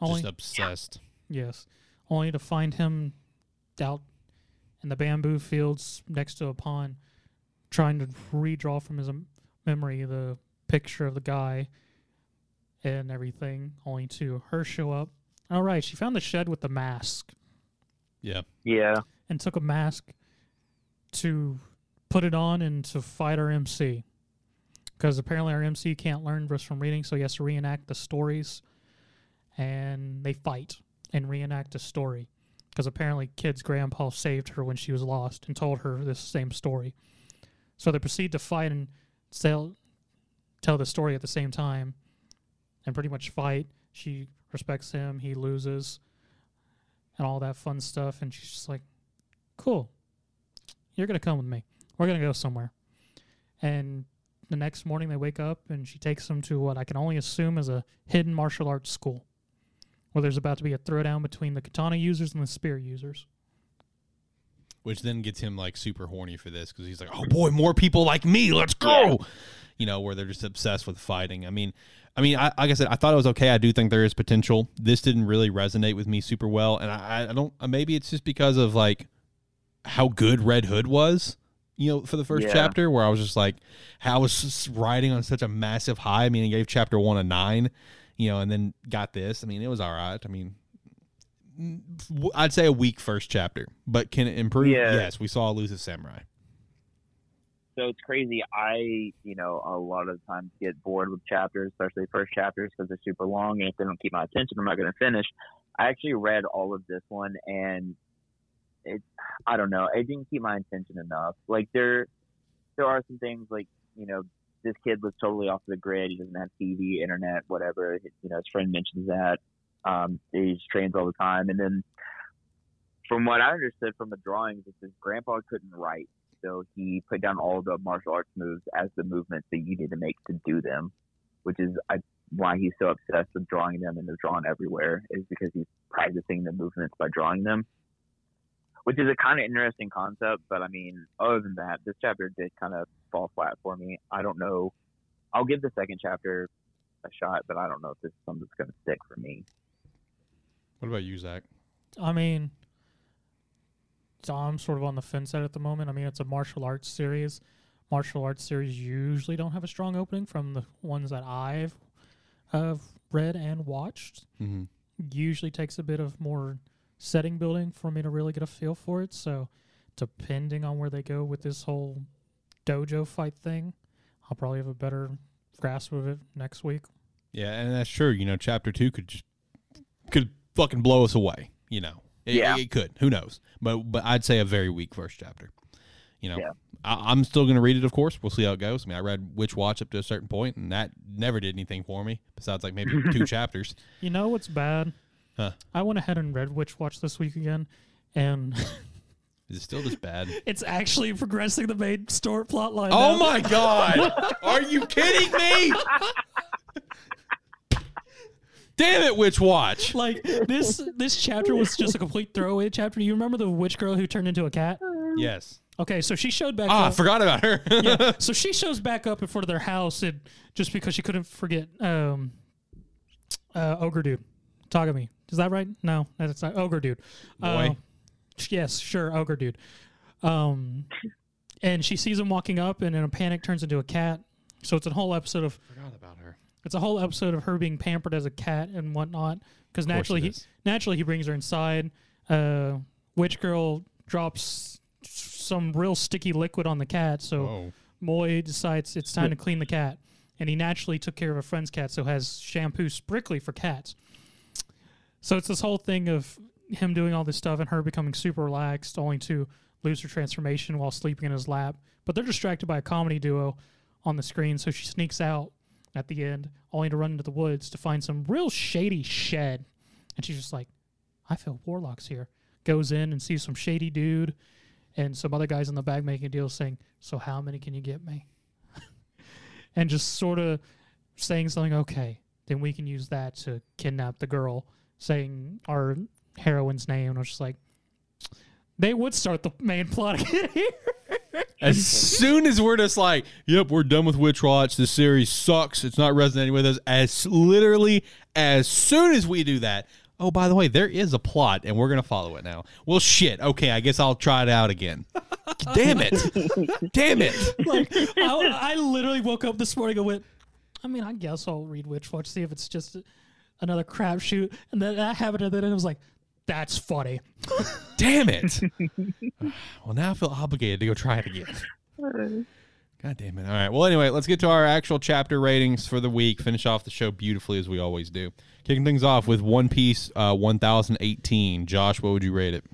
Only Just obsessed. yes, only to find him out in the bamboo fields next to a pond, trying to redraw from his memory the picture of the guy and everything. Only to her show up. All right, she found the shed with the mask Yeah. Yeah. and took a mask to put it on and to fight our MC. Because apparently our MC can't learn just from reading, so he has to reenact the stories. And they fight and reenact a story. Because apparently Kid's grandpa saved her when she was lost and told her this same story. So they proceed to fight and tell, tell the story at the same time and pretty much fight. She respects him, he loses, and all that fun stuff. And she's just like, cool. You're going to come with me. We're going to go somewhere. And the next morning they wake up and she takes them to what I can only assume is a hidden martial arts school where there's about to be a throwdown between the katana users and the spear users. Which then gets him like super horny for this because he's like, oh boy, more people like me. Let's go. You know, where they're just obsessed with fighting. I mean, I mean, I, like I said, I thought it was okay. I do think there is potential. This didn't really resonate with me super well, and I, I don't. uh, Maybe it's just because of like how good Red Hood was. You know, for the first Yeah. chapter, where I was just like, how was just riding on such a massive high. I mean, I gave chapter one a nine, you know, and then got this. I mean, it was all right. I mean, I'd say a weak first chapter, but can it improve? Yeah. Yes, we saw Elusive Samurai. So it's crazy. I, you know, a lot of times get bored with chapters, especially first chapters, because they're super long, and if they don't keep my attention, I'm not going to finish. I actually read all of this one, and it, I don't know, it didn't keep my attention enough. Like there, there are some things like, you know, this kid was totally off the grid. He doesn't have TV, internet, whatever. You know, his friend mentions that. Um, he trains all the time, and then from what I understood from the drawings, is his grandpa couldn't write so he put down all the martial arts moves as the movements that you need to make to do them, which is I, why he's so obsessed with drawing them and they're drawn everywhere is because he's practicing the movements by drawing them, which is a kind of interesting concept. But I mean, other than that, this chapter did kind of fall flat for me. I don't know. I'll give the second chapter a shot, but I don't know if this is something that's going to stick for me. What about you, Zach? I mean, so I'm sort of on the fence at at the moment. I mean, it's a martial arts series. Martial arts series usually don't have a strong opening from the ones that I've uh, read and watched. Mm-hmm. Usually takes a bit of more setting building for me to really get a feel for it. So, depending on where they go with this whole dojo fight thing, I'll probably have a better grasp of it next week. Yeah, and that's true. You know, chapter two could just fucking blow us away. You know, it, Yeah. it could. Who knows? But but I'd say a very weak first chapter. You know, Yeah. I, I'm still going to read it. Of course, we'll see how it goes. I mean, I read Witch Watch up to a certain point, and that never did anything for me besides like maybe two chapters. You know what's bad? Huh. I went ahead and read Witch Watch this week again, and Is it still this bad? it's actually progressing the main story plot line. Oh now. my god! Are you kidding me? Damn it, Witch Watch. Like this this chapter was just a complete throwaway chapter. You remember the witch girl who turned into a cat? Yes. Okay, so she showed back Ah, I up. forgot about her. yeah, so she shows back up in front of their house and just because she couldn't forget um uh ogre dude. Tagami. Is that right? No, that's not ogre dude. Boy. Uh, yes, sure, ogre dude. Um and she sees him walking up and in a panic turns into a cat. So it's a whole episode of forgot about her. It's a whole episode of her being pampered as a cat and whatnot. Because naturally, he is. naturally he brings her inside. Uh, witch girl drops some real sticky liquid on the cat, so Oh. Moy decides it's time to clean the cat, and he naturally took care of a friend's cat, so has shampoo strictly for cats. So it's this whole thing of him doing all this stuff and her becoming super relaxed, only to lose her transformation while sleeping in his lap. But they're distracted by a comedy duo on the screen, so she sneaks out at the end, only to run into the woods to find some real shady shed. And she's just like, I feel warlocks here. Goes in and sees some shady dude and some other guys in the bag making deals saying, So how many can you get me? and just sort of saying something, okay, then we can use that to kidnap the girl, saying our heroine's name. And I was just like, they would start the main plot again here. As soon as we're just like, yep, we're done with Witch Watch. This series sucks. It's not resonating with us. As literally as soon as we do that, oh, by the way, there is a plot and we're going to follow it now. Well, shit. Okay, I guess I'll try it out again. Damn it. Damn it. like I, I literally woke up this morning and went, I mean, I guess I'll read Witch Watch, see if it's just another crapshoot. And then that happened, and then it was like, that's funny. Damn it. well, now I feel obligated to go try it again. God damn it. All right. Well, anyway, let's get to our actual chapter ratings for the week. Finish off the show beautifully as we always do. Kicking things off with One Piece uh, 1018. Josh, what would you rate it?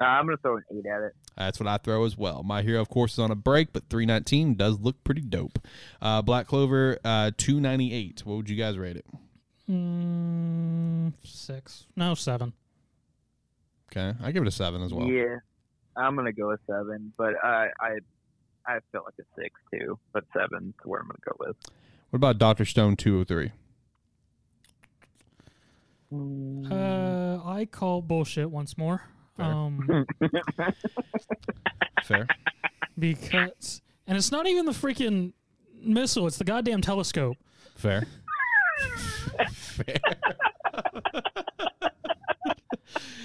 Uh, I'm gonna throw an eight at it. That's what I throw as well. My Hero, of course, is on a break, but 319 does look pretty dope. Uh, Black Clover, uh, 298. What would you guys rate it? Mm, six. No, seven. Okay. I give it a 7 as well. Yeah, I'm gonna go with seven, but I I I feel like a six too, but seven's where I'm gonna go with. What about Dr. Stone 203? Uh, I call bullshit once more. Fair. Um, Fair. because, and it's not even the freaking missile; it's the goddamn telescope. Fair. Fair.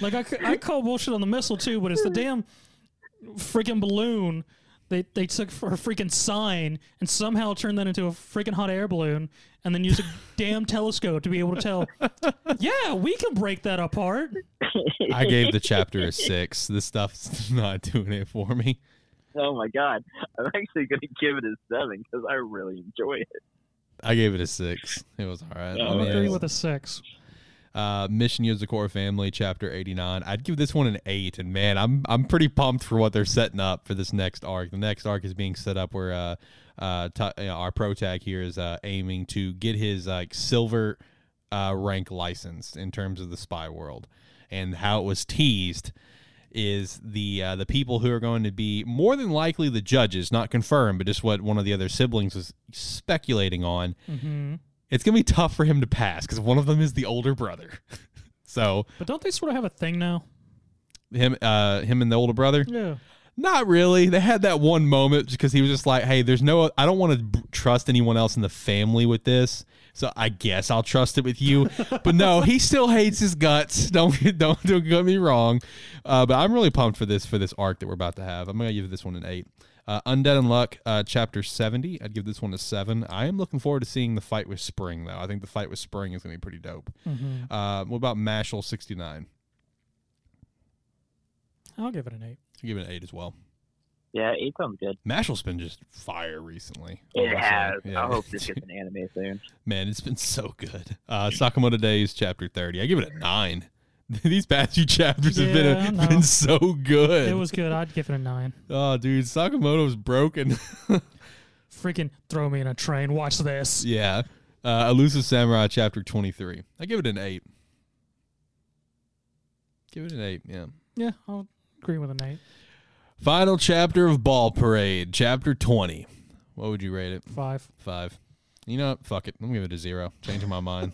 Like I, I call bullshit on the missile too, but it's the damn freaking balloon. They they took for a freaking sign and somehow turned that into a freaking hot air balloon, and then used a damn telescope to be able to tell. Yeah, we can break that apart. I gave the chapter a 6. This stuff's not doing it for me. oh my god, I'm actually gonna give it a seven because I really enjoy it. I gave it a six. It was all right. Oh, I mean, agree with a six. Uh, Mission Yozakura Family, chapter eighty nine. I'd give this one an eight. And man, I'm I'm pretty pumped for what they're setting up for this next arc. The next arc is being set up where uh, uh, ta- you know, our pro tag here is uh, aiming to get his like silver uh, rank license in terms of the spy world, and how it was teased is the uh, the people who are going to be more than likely the judges, not confirmed, but just what one of the other siblings was speculating on. hmm It's gonna be tough for him to pass because one of them is the older brother. so But don't they sort of have a thing now? him, uh, him and the older brother, Yeah. not really. They had that one moment because he was just like, "Hey, there's no, I don't want to trust anyone else in the family with this." So I guess I'll trust it with you, but no, he still hates his guts. Don't don't don't get me wrong, uh, but I'm really pumped for this for this arc that we're about to have. I'm gonna give this one an eight. Uh, Undead Unluck, uh, chapter 70. I'd give this one a seven. I am looking forward to seeing the fight with Spring, though. I think the fight with Spring is going to be pretty dope. hmm Uh, what about Mashle 69? I'll give it an eight. I'll give it an eight as well. Yeah, eight sounds good. Mashle's been just fire recently. It has. Yeah. I hope this gets an anime soon. Man, it's been so good. Uh, Sakamoto Days, chapter 30. I give it a nine. These past few chapters have Yeah, been no. been so good. It was good. I'd give it a nine. oh, dude, Sakamoto's broken. Freaking throw me in a train. Watch this. yeah. Uh, Elusive Samurai chapter 23. I give it an 8. Give it an 8, yeah. Yeah, I'll agree with an eight. Final chapter of Ball Parade, chapter 20. What would you rate it? Five. Five. You know what? Fuck it. Let me give it a zero. Changing my mind.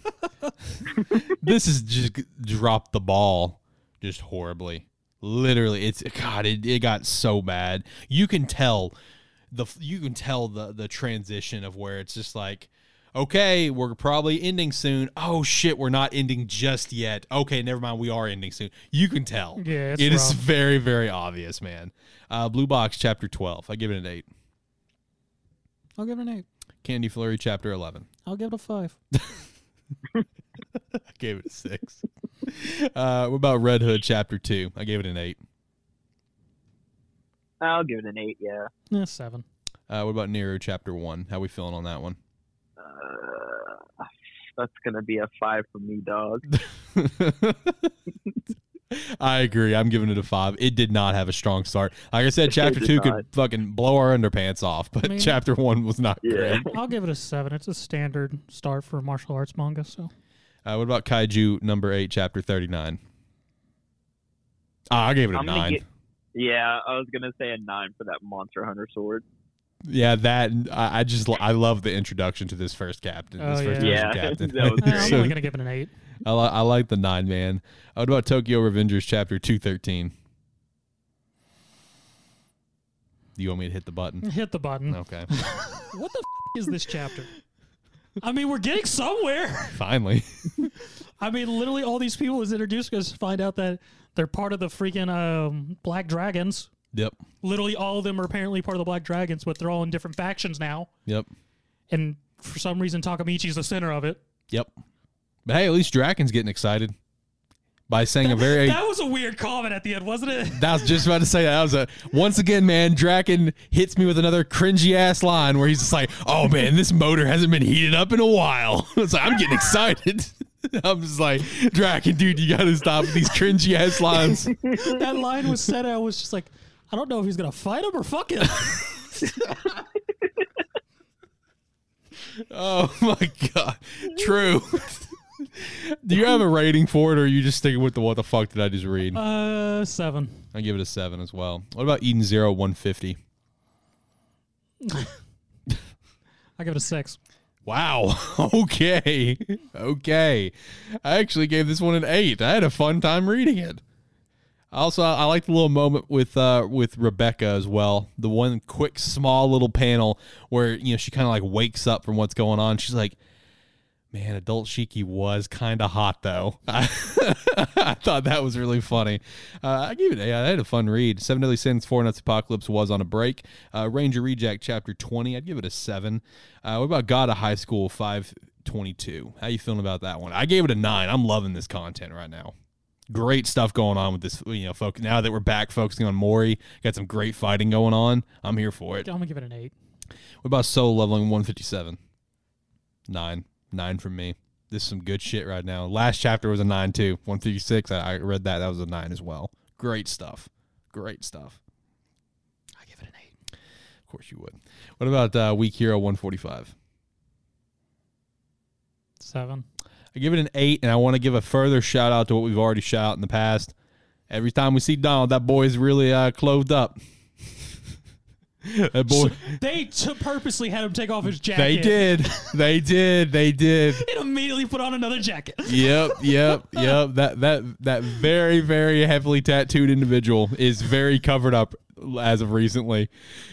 this is just dropped the ball just horribly. Literally, it's God. It, it got so bad. You can tell the you can tell the the transition of where it's just like, okay, we're probably ending soon. Oh shit, we're not ending just yet. Okay, never mind. We are ending soon. You can tell. Yeah, it's It is rough. very very obvious, man. Uh, Blue Box chapter 12. I give it an eight. I'll give it an eight. Candy Flurry chapter 11. I'll give it a five. I gave it a six. uh, what about Red Hood Chapter Two? I gave it an eight. I'll give it an eight. Yeah. Yeah, seven. Uh, what about Neru Chapter One? How we feeling on that one? Uh, that's gonna be a five for me, dog. I agree. I'm giving it a five. It did not have a strong start. Like I said, Chapter did Two could fucking blow our underpants off, but I mean- Chapter One was not Yeah. great. I'll give it a seven. It's a standard start for martial arts manga. So Uh, what about Kaiju Number Eight, Chapter Thirty Nine? Ah, I gave it a I'm nine. get- Yeah, I was gonna say a nine for that Monster Hunter sword. Yeah, that I, I just I love the introduction to this first captain. This Oh, first yeah. division Yeah, captain. that was Uh, I'm only gonna give it an eight. I, li- I like the nine man. What about Tokyo Revengers chapter two thirteen? Do you want me to hit the button? Hit the button. Okay, What the f- is this chapter? I mean, we're getting somewhere. finally. I mean, literally, all these people is introduced us find out that they're part of the freaking um, Black Dragons. Yep, Literally, all of them are apparently part of the Black Dragons, but they're all in different factions now. yep, And for some reason, Takemichi's the center of it. yep. But hey, at least Draken's getting excited by saying a very. That was a weird comment at the end, wasn't it? That was just about to say that. that was a once again, man. Draken hits me with another cringy ass line where he's just like, "Oh man, this motor hasn't been heated up in a while." It's like I'm getting excited. I'm just like, Draken, dude, you got to stop with these cringy ass lines. that line was said. I was just like, I don't know if he's gonna fight him or fuck him. Oh my god, true. Do you have a rating for it, or are you just sticking with the what the fuck did I just read? uh, seven. I give it a seven as well. What about Eden Zero One Fifty? I give it a six. Wow. Okay. Okay. I actually gave this one an eight. I had a fun time reading it. Also, I like the little moment with uh, with Rebecca as well. The one quick, small little panel where you know she kind of like wakes up from what's going on. She's like, "Man, Adult Shiki was kind of hot though." I, I thought that was really funny. Uh, I gave it. A, I had a fun read. Seven Deadly Sins, Four Knights Apocalypse was on a break. Uh, Ranger Reject Chapter Twenty. I'd give it a seven. Uh, what about God of High School Five Twenty Two? How you feeling about that one? I gave it a nine. I'm loving this content right now great stuff going on with this. You know, folk. Now that we're back focusing on Mori, got some great fighting going on. I'm here for it. I'm gonna give it an eight. What about Solo leveling 157? Nine, nine from me. This is some good shit right now. Last chapter was a nine too. 156. I, I read that. That was a nine as well. Great stuff. Great stuff. I give it an eight. Of course you would. What about uh, Weak Hero 145? Seven. I give it an eight, and I want to give a further shout out to what we've already shout out in the past. Every time we see Donald, that boy's really uh, clothed up. That boy. They t- purposely had him take off his jacket. They did. They did. They did. And immediately put on another jacket. Yep, yep, yep. That that that very very heavily tattooed individual is very covered up as of recently.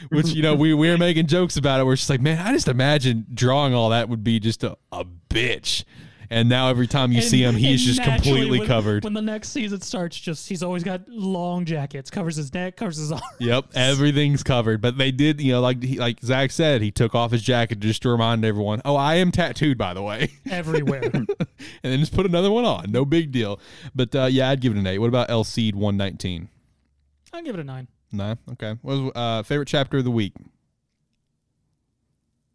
Which you know we we were making jokes about it. We're just like, man, I just imagine drawing all that would be just a, a bitch. And now every time you And- see him, he's just completely when- covered. When the next season starts, just he's always got long jackets, covers his neck, covers his arm. Yep, everything's covered. But they did, you know, like he, like Zach said, he took off his jacket just to remind everyone, "Oh, I am tattooed, by the way," everywhere. and then just put another one on. No big deal. But uh, yeah, I'd give it an eight. What about Eleceed one nineteen? I'll give it a nine. Nine. Okay. What was uh, favorite chapter of the week?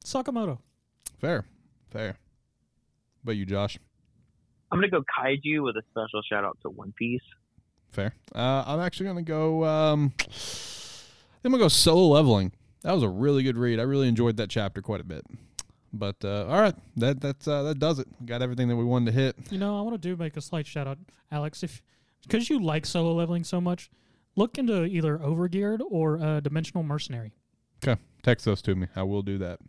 Sakamoto. Fair, fair. What about you, Josh? I'm gonna go kaiju with a special shout out to One Piece. Fair. Uh, I'm actually gonna go. Um, I'm gonna go solo leveling. That was a really good read. I really enjoyed that chapter quite a bit. But uh, all right, that that's uh, that does it. Got everything that we wanted to hit. You know, I want to do make a slight shout out, Alex. If because you like solo leveling so much, look into either Overgeared or uh, Dimensional Mercenary. Okay, text those to me. I will do that.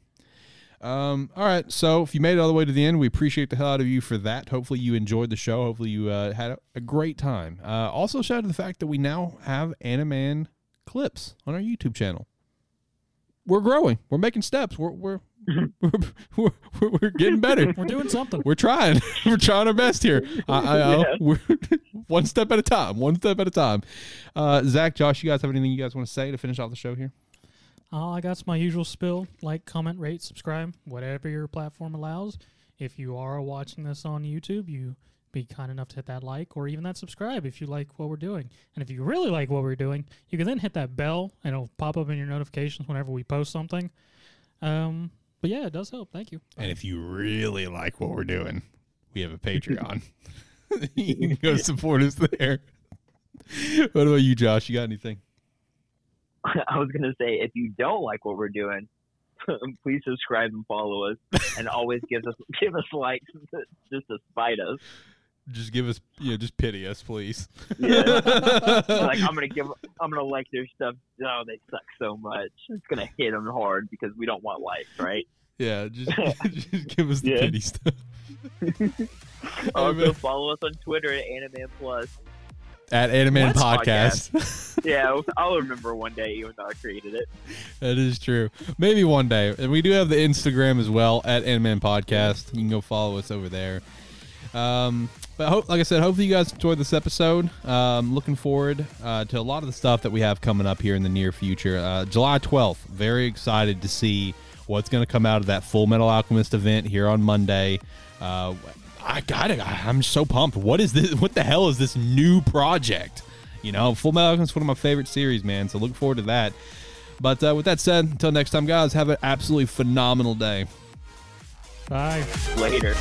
Um, all right, so if you made it all the way to the end, we appreciate the hell out of you for that. Hopefully, you enjoyed the show. Hopefully, you uh, had a, a great time. Uh, also, shout out to the fact that we now have Animan clips on our YouTube channel. We're growing. We're making steps. We're we're we're, we're, we're, we're getting better. We're doing something. We're trying. we're trying our best here. I, I, I- Yeah. we're one step at a time. One step at a time. Uh, Zach, Josh, you guys have anything you guys want to say to finish off the show here? Uh, I got my usual spill: like, comment, rate, subscribe, whatever your platform allows. If you are watching this on YouTube, you be kind enough to hit that like or even that subscribe if you like what we're doing. And if you really like what we're doing, you can then hit that bell and it'll pop up in your notifications whenever we post something. Um, but yeah, it does help. Thank you. And if you really like what we're doing, we have a Patreon. you can go support us there. What about you, Josh? You got anything? I was gonna say if you don't like what we're doing, please subscribe and follow us, and always give us give us likes just to spite us. Just give us, you know, just pity us, please. Yeah. like I'm gonna give I'm gonna like their stuff. Oh, they suck so much. It's gonna hit them hard because we don't want likes, right? yeah, just, just give us the Yeah. pity stuff. Also follow us on Twitter at Animan Plus. At Animan What? Podcast. Yeah, I'll remember one day, even though I created it. that is true. Maybe one day. And we do have the Instagram as well at Animan Podcast. You can go follow us over there. Um, but hope, like I said, hopefully you guys enjoyed this episode. Um, looking forward uh, to a lot of the stuff that we have coming up here in the near future. Uh, July 12th, very excited to see what's going to come out of that Full Metal Alchemist event here on Monday. Uh, I got it. I'm so pumped. What is this? What the hell is this new project? You know, Full Metal Alchemist is one of my favorite series, man. So look forward to that. But uh, with that said, until next time, guys, have an absolutely phenomenal day. Bye. Later.